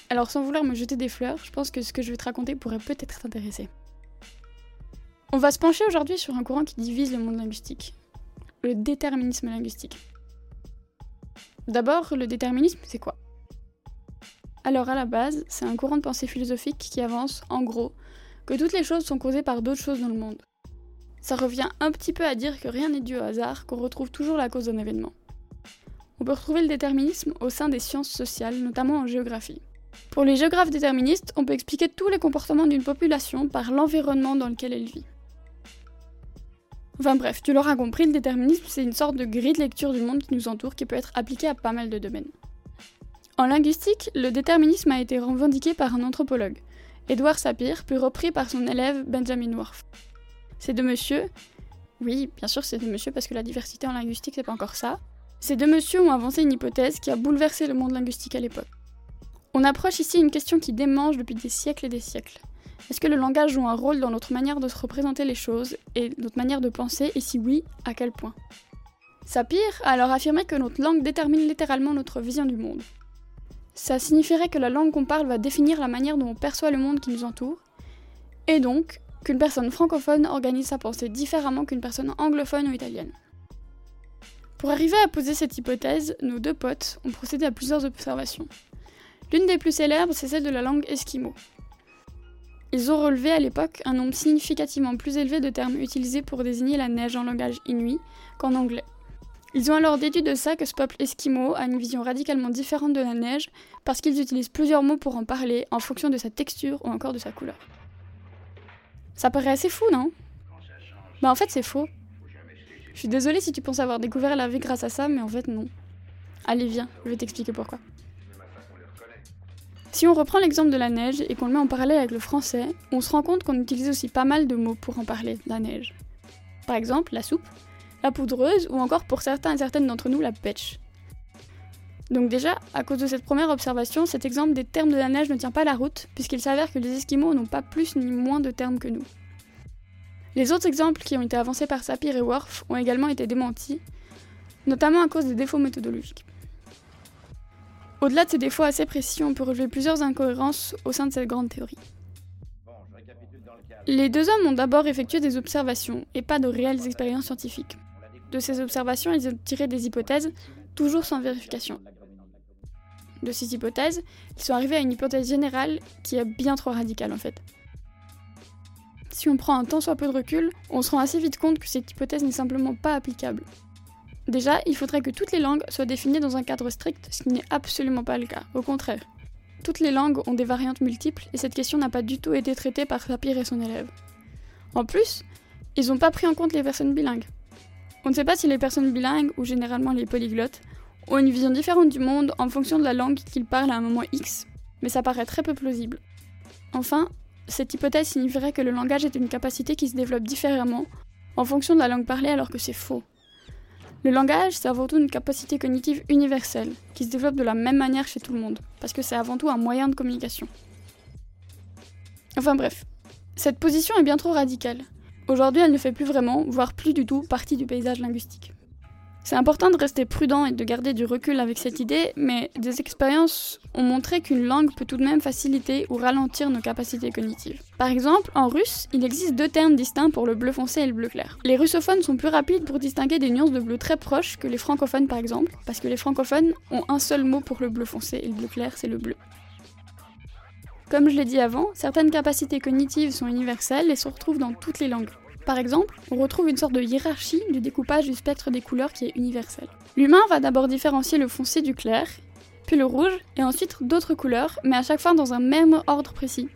Alors sans vouloir me jeter des fleurs, je pense que ce que je vais te raconter pourrait peut-être t'intéresser. On va se pencher aujourd'hui sur un courant qui divise le monde linguistique, le déterminisme linguistique. D'abord, le déterminisme, c'est quoi? Alors à la base, c'est un courant de pensée philosophique qui avance, en gros, que toutes les choses sont causées par d'autres choses dans le monde. Ça revient un petit peu à dire que rien n'est dû au hasard, qu'on retrouve toujours la cause d'un événement. On peut retrouver le déterminisme au sein des sciences sociales, notamment en géographie. Pour les géographes déterministes, on peut expliquer tous les comportements d'une population par l'environnement dans lequel elle vit. Enfin bref, tu l'auras compris, le déterminisme, c'est une sorte de grille de lecture du monde qui nous entoure qui peut être appliquée à pas mal de domaines. En linguistique, le déterminisme a été revendiqué par un anthropologue, Edward Sapir, puis repris par son élève Benjamin Worf. Ces deux messieurs, oui, bien sûr, c'est deux messieurs parce que la diversité en linguistique, c'est pas encore ça. Ces deux messieurs ont avancé une hypothèse qui a bouleversé le monde linguistique à l'époque. On approche ici une question qui démange depuis des siècles et des siècles. Est-ce que le langage joue un rôle dans notre manière de se représenter les choses et notre manière de penser, et si oui, à quel point? Sapir a alors affirmé que notre langue détermine littéralement notre vision du monde. Ça signifierait que la langue qu'on parle va définir la manière dont on perçoit le monde qui nous entoure, et donc qu'une personne francophone organise sa pensée différemment qu'une personne anglophone ou italienne. Pour arriver à poser cette hypothèse, nos deux potes ont procédé à plusieurs observations. L'une des plus célèbres, c'est celle de la langue esquimau, ils ont relevé à l'époque un nombre significativement plus élevé de termes utilisés pour désigner la neige en langage inuit qu'en anglais. Ils ont alors déduit de ça que ce peuple esquimau a une vision radicalement différente de la neige parce qu'ils utilisent plusieurs mots pour en parler en fonction de sa texture ou encore de sa couleur. Ça paraît assez fou, non? Bah en fait c'est faux. Je suis désolée si tu penses avoir découvert la vie grâce à ça, mais en fait non. Allez viens, je vais t'expliquer pourquoi. Si on reprend l'exemple de la neige et qu'on le met en parallèle avec le français, on se rend compte qu'on utilise aussi pas mal de mots pour en parler, la neige. Par exemple, la soupe, la poudreuse ou encore pour certains et certaines d'entre nous, la pêche. Donc déjà, à cause de cette première observation, cet exemple des termes de la neige ne tient pas la route, puisqu'il s'avère que les Esquimaux n'ont pas plus ni moins de termes que nous. Les autres exemples qui ont été avancés par Sapir et Worf ont également été démentis, notamment à cause des défauts méthodologiques. Au-delà de ces défauts assez précis, on peut relever plusieurs incohérences au sein de cette grande théorie. Les deux hommes ont d'abord effectué des observations et pas de réelles expériences scientifiques. De ces observations, ils ont tiré des hypothèses, toujours sans vérification. De ces hypothèses, ils sont arrivés à une hypothèse générale qui est bien trop radicale en fait. Si on prend un tant soit peu de recul, on se rend assez vite compte que cette hypothèse n'est simplement pas applicable. Déjà, il faudrait que toutes les langues soient définies dans un cadre strict, ce qui n'est absolument pas le cas, au contraire. Toutes les langues ont des variantes multiples et cette question n'a pas du tout été traitée par Sapir et son élève. En plus, ils n'ont pas pris en compte les personnes bilingues. On ne sait pas si les personnes bilingues, ou généralement les polyglottes, ont une vision différente du monde en fonction de la langue qu'ils parlent à un moment X, mais ça paraît très peu plausible. Enfin, cette hypothèse signifierait que le langage est une capacité qui se développe différemment en fonction de la langue parlée alors que c'est faux. Le langage, c'est avant tout une capacité cognitive universelle, qui se développe de la même manière chez tout le monde, parce que c'est avant tout un moyen de communication. Enfin bref, cette position est bien trop radicale. Aujourd'hui, elle ne fait plus vraiment, voire plus du tout, partie du paysage linguistique. C'est important de rester prudent et de garder du recul avec cette idée, mais des expériences ont montré qu'une langue peut tout de même faciliter ou ralentir nos capacités cognitives. Par exemple, en russe, il existe deux termes distincts pour le bleu foncé et le bleu clair. Les russophones sont plus rapides pour distinguer des nuances de bleu très proches que les francophones par exemple, parce que les francophones ont un seul mot pour le bleu foncé et le bleu clair c'est le bleu. Comme je l'ai dit avant, certaines capacités cognitives sont universelles et se retrouvent dans toutes les langues. Par exemple, on retrouve une sorte de hiérarchie du découpage du spectre des couleurs qui est universel. L'humain va d'abord différencier le foncé du clair, puis le rouge, et ensuite d'autres couleurs, mais à chaque fois dans un même ordre précis.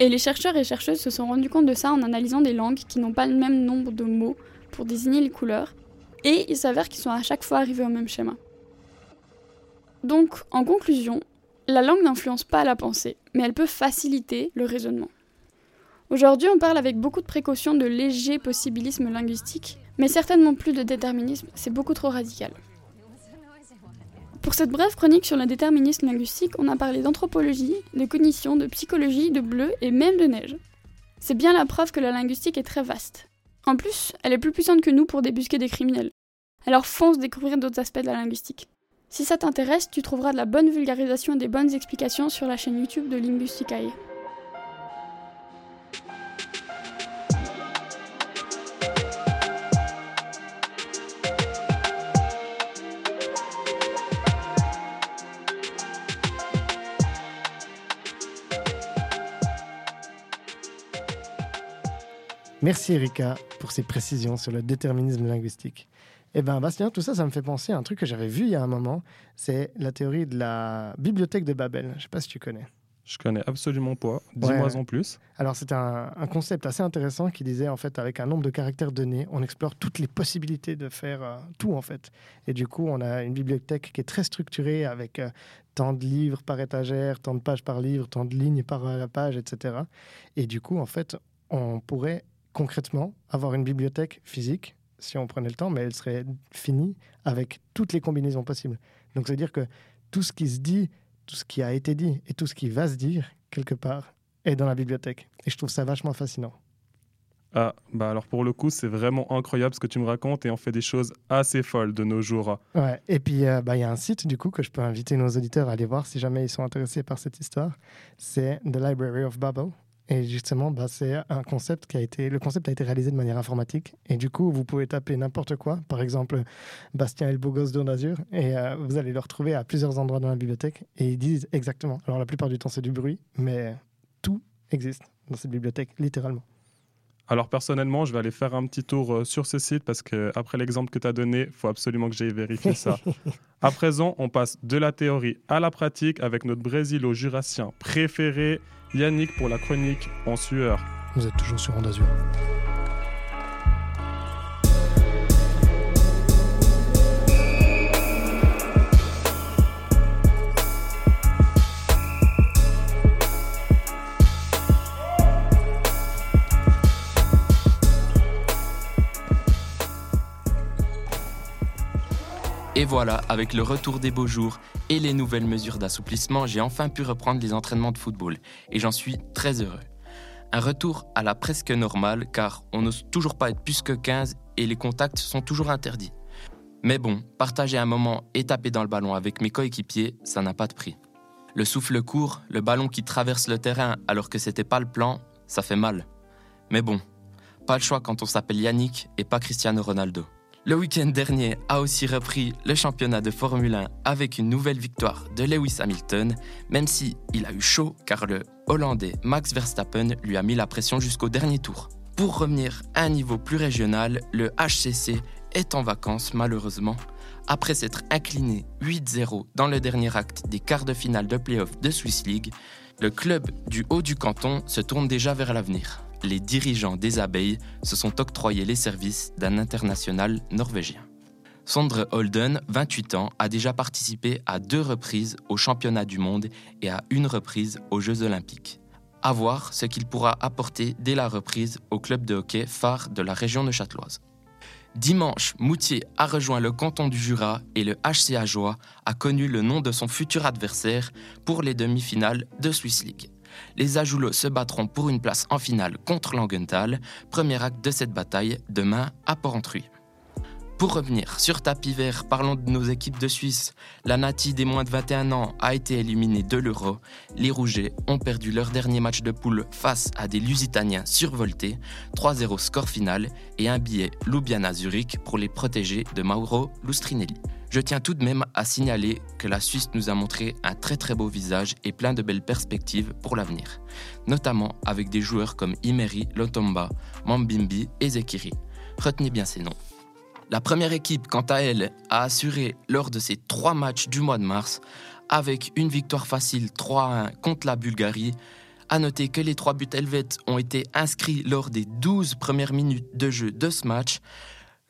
Et les chercheurs et chercheuses se sont rendus compte de ça en analysant des langues qui n'ont pas le même nombre de mots pour désigner les couleurs, et il s'avère qu'ils sont à chaque fois arrivés au même schéma. Donc, en conclusion, la langue n'influence pas la pensée, mais elle peut faciliter le raisonnement. Aujourd'hui, on parle avec beaucoup de précaution de léger possibilisme linguistique, mais certainement plus de déterminisme, c'est beaucoup trop radical. Pour cette brève chronique sur le déterminisme linguistique, on a parlé d'anthropologie, de cognition, de psychologie, de bleu et même de neige. C'est bien la preuve que la linguistique est très vaste. En plus, elle est plus puissante que nous pour débusquer des criminels. Alors fonce découvrir d'autres aspects de la linguistique. Si ça t'intéresse, tu trouveras de la bonne vulgarisation et des bonnes explications sur la chaîne YouTube de Linguisticae. Merci Erika pour ces précisions sur le déterminisme linguistique. Eh bien, Bastien, tout ça, ça me fait penser à un truc que j'avais vu il y a un moment. C'est la théorie de la bibliothèque de Babel. Je ne sais pas si tu connais. Je connais absolument pas. Dis-moi en plus. Alors, c'est un, concept assez intéressant qui disait, en fait, avec un nombre de caractères donnés, on explore toutes les possibilités de faire euh, tout, en fait. Et du coup, on a une bibliothèque qui est très structurée avec euh, tant de livres par étagère, tant de pages par livre, tant de lignes par euh, page, etc. Et du coup, en fait, on pourrait concrètement avoir une bibliothèque physique si on prenait le temps, mais elle serait finie avec toutes les combinaisons possibles. Donc, c'est-à-dire que tout ce qui se dit, tout ce qui a été dit et tout ce qui va se dire, quelque part, est dans la bibliothèque. Et je trouve ça vachement fascinant. Ah, bah alors pour le coup, c'est vraiment incroyable ce que tu me racontes et on fait des choses assez folles de nos jours. Ouais, et puis euh, bah, il y a un site du coup que je peux inviter nos auditeurs à aller voir si jamais ils sont intéressés par cette histoire. C'est The Library of Babel. Et justement, bah, c'est un concept qui a été, le concept a été réalisé de manière informatique. Et du coup, vous pouvez taper n'importe quoi, par exemple Bastien et le beau gosse et euh, vous allez le retrouver à plusieurs endroits dans la bibliothèque. Et ils disent exactement. Alors la plupart du temps, c'est du bruit, mais tout existe dans cette bibliothèque, littéralement. Alors personnellement, je vais aller faire un petit tour euh, sur ce site parce que après l'exemple que tu as donné, il faut absolument que j'aille vérifier ça. à présent, on passe de la théorie à la pratique avec notre brésilo-jurassien préféré, Yannick pour la chronique en sueur. Vous êtes toujours sur Ondazur. Et voilà, avec le retour des beaux jours et les nouvelles mesures d'assouplissement, j'ai enfin pu reprendre les entraînements de football et j'en suis très heureux. Un retour à la presque normale car on n'ose toujours pas être plus que 15 et les contacts sont toujours interdits. Mais bon, partager un moment et taper dans le ballon avec mes coéquipiers, ça n'a pas de prix. Le souffle court, le ballon qui traverse le terrain alors que c'était pas le plan, ça fait mal. Mais bon, pas le choix quand on s'appelle Yannick et pas Cristiano Ronaldo. Le week-end dernier a aussi repris le championnat de Formule 1 avec une nouvelle victoire de Lewis Hamilton, même si il a eu chaud car le Hollandais Max Verstappen lui a mis la pression jusqu'au dernier tour. Pour revenir à un niveau plus régional, le HCC est en vacances malheureusement. Après s'être incliné 8-0 dans le dernier acte des quarts de finale de playoff de Swiss League, le club du haut du canton se tourne déjà vers l'avenir les dirigeants des abeilles se sont octroyés les services d'un international norvégien. Sondre Holden, 28 ans, a déjà participé à deux reprises au championnat du monde et à une reprise aux Jeux olympiques. À voir ce qu'il pourra apporter dès la reprise au club de hockey phare de la région de Châteloise. Dimanche, Moutier a rejoint le canton du Jura et le HCA Joie a connu le nom de son futur adversaire pour les demi-finales de Swiss League les Ajoulots se battront pour une place en finale contre Langenthal, premier acte de cette bataille demain à Porrentruy. Pour revenir sur tapis vert, parlons de nos équipes de Suisse. La Nati des moins de 21 ans a été éliminée de l'Euro. Les Rougets ont perdu leur dernier match de poule face à des Lusitaniens survoltés. 3-0 score final et un billet Ljubljana Zurich pour les protéger de Mauro Lustrinelli. Je tiens tout de même à signaler que la Suisse nous a montré un très très beau visage et plein de belles perspectives pour l'avenir, notamment avec des joueurs comme Imeri, Lotomba, Mambimbi et Zekiri. Retenez bien ces noms. La première équipe, quant à elle, a assuré lors de ses trois matchs du mois de mars, avec une victoire facile 3-1 contre la Bulgarie. À noter que les trois buts helvètes ont été inscrits lors des 12 premières minutes de jeu de ce match.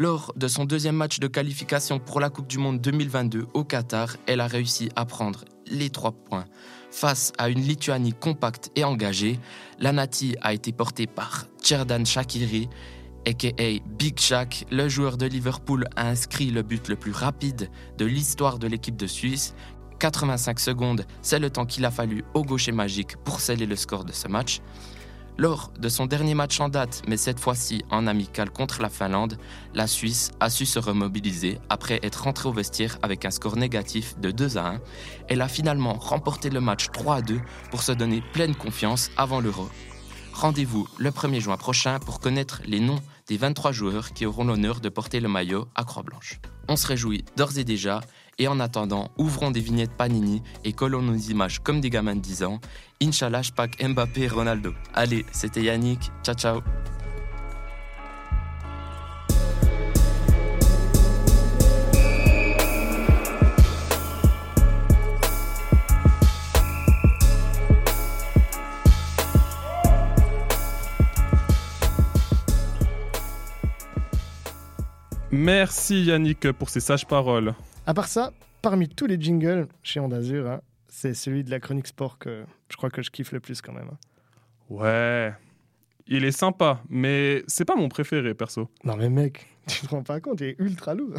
Lors de son deuxième match de qualification pour la Coupe du Monde 2022 au Qatar, elle a réussi à prendre les trois points. Face à une Lituanie compacte et engagée, la Nati a été portée par Tcherdan Shakiri, aka Big Shaq. Le joueur de Liverpool a inscrit le but le plus rapide de l'histoire de l'équipe de Suisse. 85 secondes, c'est le temps qu'il a fallu au gaucher magique pour sceller le score de ce match. Lors de son dernier match en date, mais cette fois-ci en amical contre la Finlande, la Suisse a su se remobiliser après être rentrée au vestiaire avec un score négatif de 2 à 1. Elle a finalement remporté le match 3 à 2 pour se donner pleine confiance avant l'Euro. Rendez-vous le 1er juin prochain pour connaître les noms des 23 joueurs qui auront l'honneur de porter le maillot à Croix-Blanche. On se réjouit d'ores et déjà et en attendant, ouvrons des vignettes Panini et collons nos images comme des gamins de 10 ans. Inch'Allah, je pack Mbappé et Ronaldo. Allez, c'était Yannick. Ciao, ciao. Merci Yannick pour ces sages paroles. À part ça, parmi tous les jingles chez Ondazur, hein, c'est celui de la chronique sport que je crois que je kiffe le plus quand même. Hein. Ouais, il est sympa, mais c'est pas mon préféré perso. Non mais mec, tu te rends pas compte, il est ultra lourd.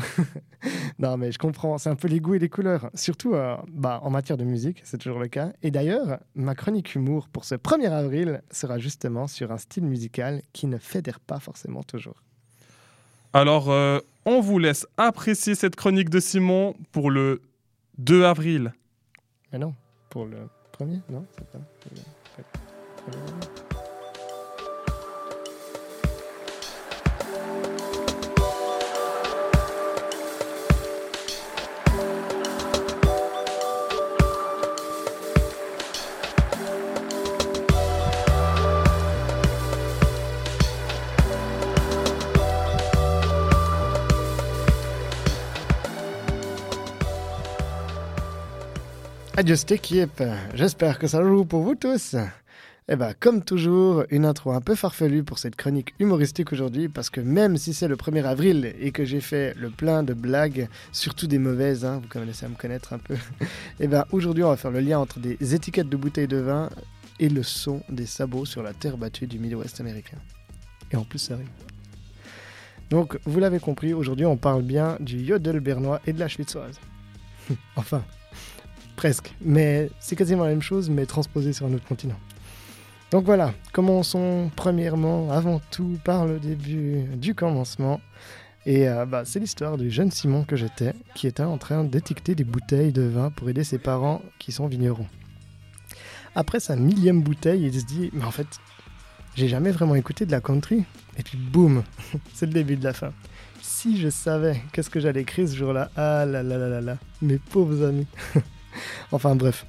non mais je comprends, c'est un peu les goûts et les couleurs, surtout euh, bah, en matière de musique, c'est toujours le cas. Et d'ailleurs, ma chronique humour pour ce 1er avril sera justement sur un style musical qui ne fédère pas forcément toujours. Alors, euh, on vous laisse apprécier cette chronique de Simon pour le 2 avril. Mais non, pour le premier, non, c'est pas. Cette équipe, j'espère que ça joue pour vous tous. Et eh ben, comme toujours, une intro un peu farfelue pour cette chronique humoristique aujourd'hui, parce que même si c'est le 1er avril et que j'ai fait le plein de blagues, surtout des mauvaises, hein, vous commencez à me connaître un peu, et eh ben aujourd'hui on va faire le lien entre des étiquettes de bouteilles de vin et le son des sabots sur la terre battue du Midwest américain. Et en plus ça arrive. Donc, vous l'avez compris, aujourd'hui on parle bien du yodel bernois et de la schwitzoise. enfin, Presque. Mais c'est quasiment la même chose, mais transposé sur un autre continent. Donc voilà, commençons premièrement, avant tout, par le début du commencement. Et euh, bah, c'est l'histoire du jeune Simon que j'étais, qui était en train d'étiqueter des bouteilles de vin pour aider ses parents qui sont vignerons. Après sa millième bouteille, il se dit, mais en fait, j'ai jamais vraiment écouté de la country. Et puis boum, c'est le début de la fin. Si je savais qu'est-ce que j'allais écrire ce jour-là, ah là là là là là, mes pauvres amis. enfin bref,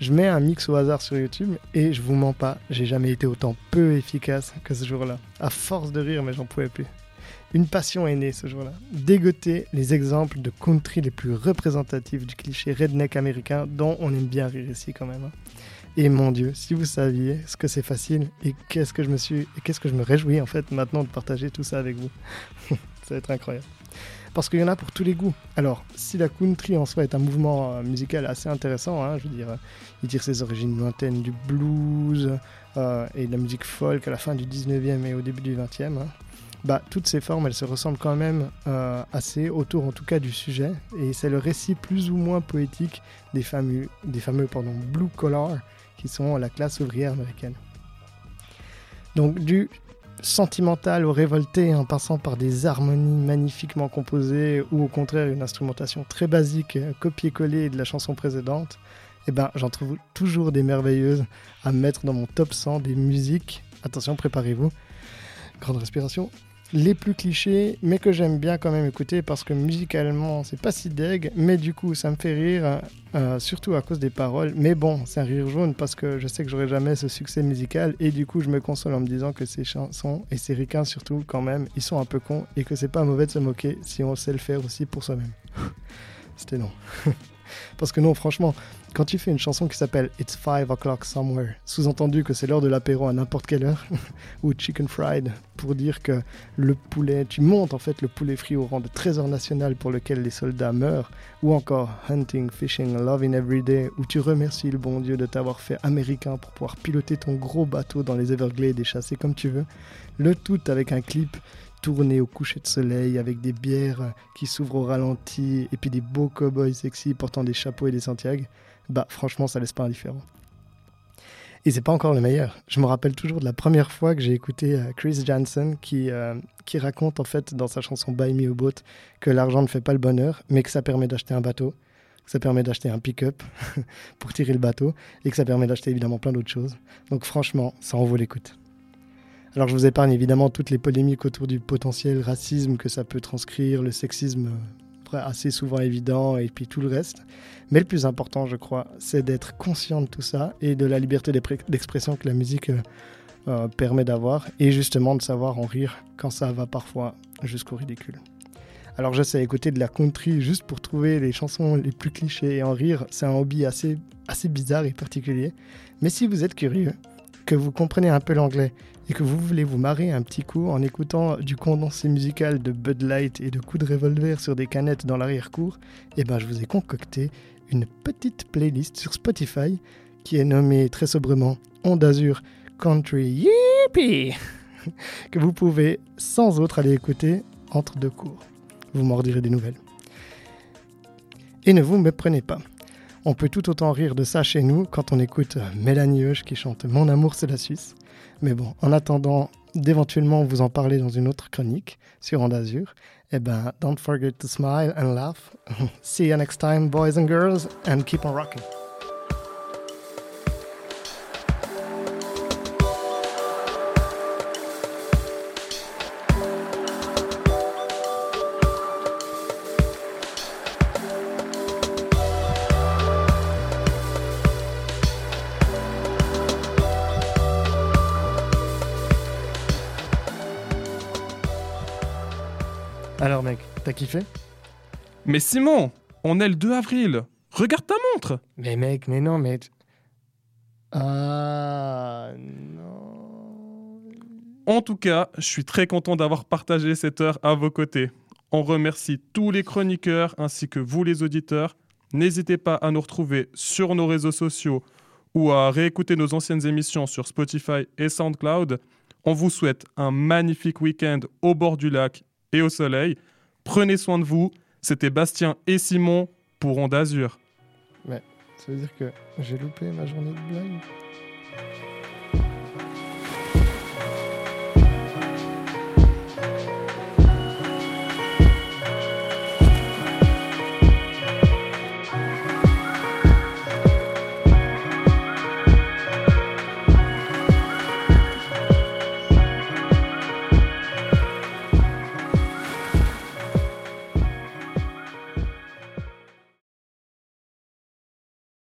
je mets un mix au hasard sur YouTube et je vous mens pas, j'ai jamais été autant peu efficace que ce jour-là. À force de rire, mais j'en pouvais plus. Une passion est née ce jour-là. Dégoter les exemples de country les plus représentatifs du cliché redneck américain dont on aime bien rire ici quand même. Hein. Et mon Dieu, si vous saviez ce que c'est facile et qu'est-ce que je me suis et qu'est-ce que je me réjouis en fait maintenant de partager tout ça avec vous. ça va être incroyable parce qu'il y en a pour tous les goûts. Alors, si la country en soi est un mouvement euh, musical assez intéressant, hein, je veux dire, euh, il tire ses origines lointaines du blues euh, et de la musique folk à la fin du 19e et au début du 20e, hein, bah, toutes ces formes, elles se ressemblent quand même assez autour en tout cas du sujet, et c'est le récit plus ou moins poétique des fameux, des fameux pardon, blue collar, qui sont la classe ouvrière américaine. Donc du sentimentale ou révoltée en passant par des harmonies magnifiquement composées ou au contraire une instrumentation très basique, copier-coller de la chanson précédente, eh ben, j'en trouve toujours des merveilleuses à mettre dans mon top 100 des musiques. Attention, préparez-vous. Grande respiration les plus clichés, mais que j'aime bien quand même écouter parce que musicalement c'est pas si deg, mais du coup ça me fait rire, euh, surtout à cause des paroles. Mais bon, c'est un rire jaune parce que je sais que j'aurai jamais ce succès musical et du coup je me console en me disant que ces chansons et ces ricains surtout quand même, ils sont un peu cons et que c'est pas mauvais de se moquer si on sait le faire aussi pour soi-même. C'était long. parce que non, franchement, quand tu fais une chanson qui s'appelle It's 5 o'clock somewhere, sous-entendu que c'est l'heure de l'apéro à n'importe quelle heure, ou chicken fried, pour dire que le poulet, tu montes en fait le poulet frit au rang de trésor national pour lequel les soldats meurent, ou encore hunting, fishing, loving every day, où tu remercies le bon Dieu de t'avoir fait américain pour pouvoir piloter ton gros bateau dans les Everglades et chasser comme tu veux, le tout avec un clip tourné au coucher de soleil avec des bières qui s'ouvrent au ralenti et puis des beaux cowboys sexy portant des chapeaux et des Santiago bah franchement ça laisse pas indifférent. Et c'est pas encore le meilleur. Je me rappelle toujours de la première fois que j'ai écouté euh, Chris Jansen qui, euh, qui raconte en fait dans sa chanson Buy Me a Boat que l'argent ne fait pas le bonheur, mais que ça permet d'acheter un bateau, que ça permet d'acheter un pick-up pour tirer le bateau et que ça permet d'acheter évidemment plein d'autres choses. Donc franchement, ça en vaut l'écoute. Alors je vous épargne évidemment toutes les polémiques autour du potentiel racisme que ça peut transcrire, le sexisme assez souvent évident et puis tout le reste. Mais le plus important, je crois, c'est d'être conscient de tout ça et de la liberté d'expression que la musique euh, euh, permet d'avoir et justement de savoir en rire quand ça va parfois jusqu'au ridicule. Alors je sais, écouter de la country juste pour trouver les chansons les plus clichés et en rire, c'est un hobby assez, assez bizarre et particulier. Mais si vous êtes curieux, que vous comprenez un peu l'anglais et que vous voulez vous marrer un petit coup en écoutant du condensé musical de Bud Light et de coups de revolver sur des canettes dans l'arrière-cour, eh ben je vous ai concocté une petite playlist sur Spotify qui est nommée très sobrement Onde Azur Country Yippee que vous pouvez sans autre aller écouter entre deux cours. Vous m'en des nouvelles. Et ne vous méprenez pas. On peut tout autant rire de ça chez nous quand on écoute Mélanie Hoche qui chante Mon amour c'est la Suisse. Mais bon, en attendant d'éventuellement vous en parler dans une autre chronique sur Onde Azur, eh ben, don't forget to smile and laugh. See you next time, boys and girls, and keep on rocking. T'as kiffé Mais Simon, on est le 2 avril. Regarde ta montre. Mais mec, mais non, mais... Ah non. En tout cas, je suis très content d'avoir partagé cette heure à vos côtés. On remercie tous les chroniqueurs ainsi que vous les auditeurs. N'hésitez pas à nous retrouver sur nos réseaux sociaux ou à réécouter nos anciennes émissions sur Spotify et SoundCloud. On vous souhaite un magnifique week-end au bord du lac et au soleil. Prenez soin de vous. C'était Bastien et Simon pour Onde Azur. Mais ça veut dire que j'ai loupé ma journée de blague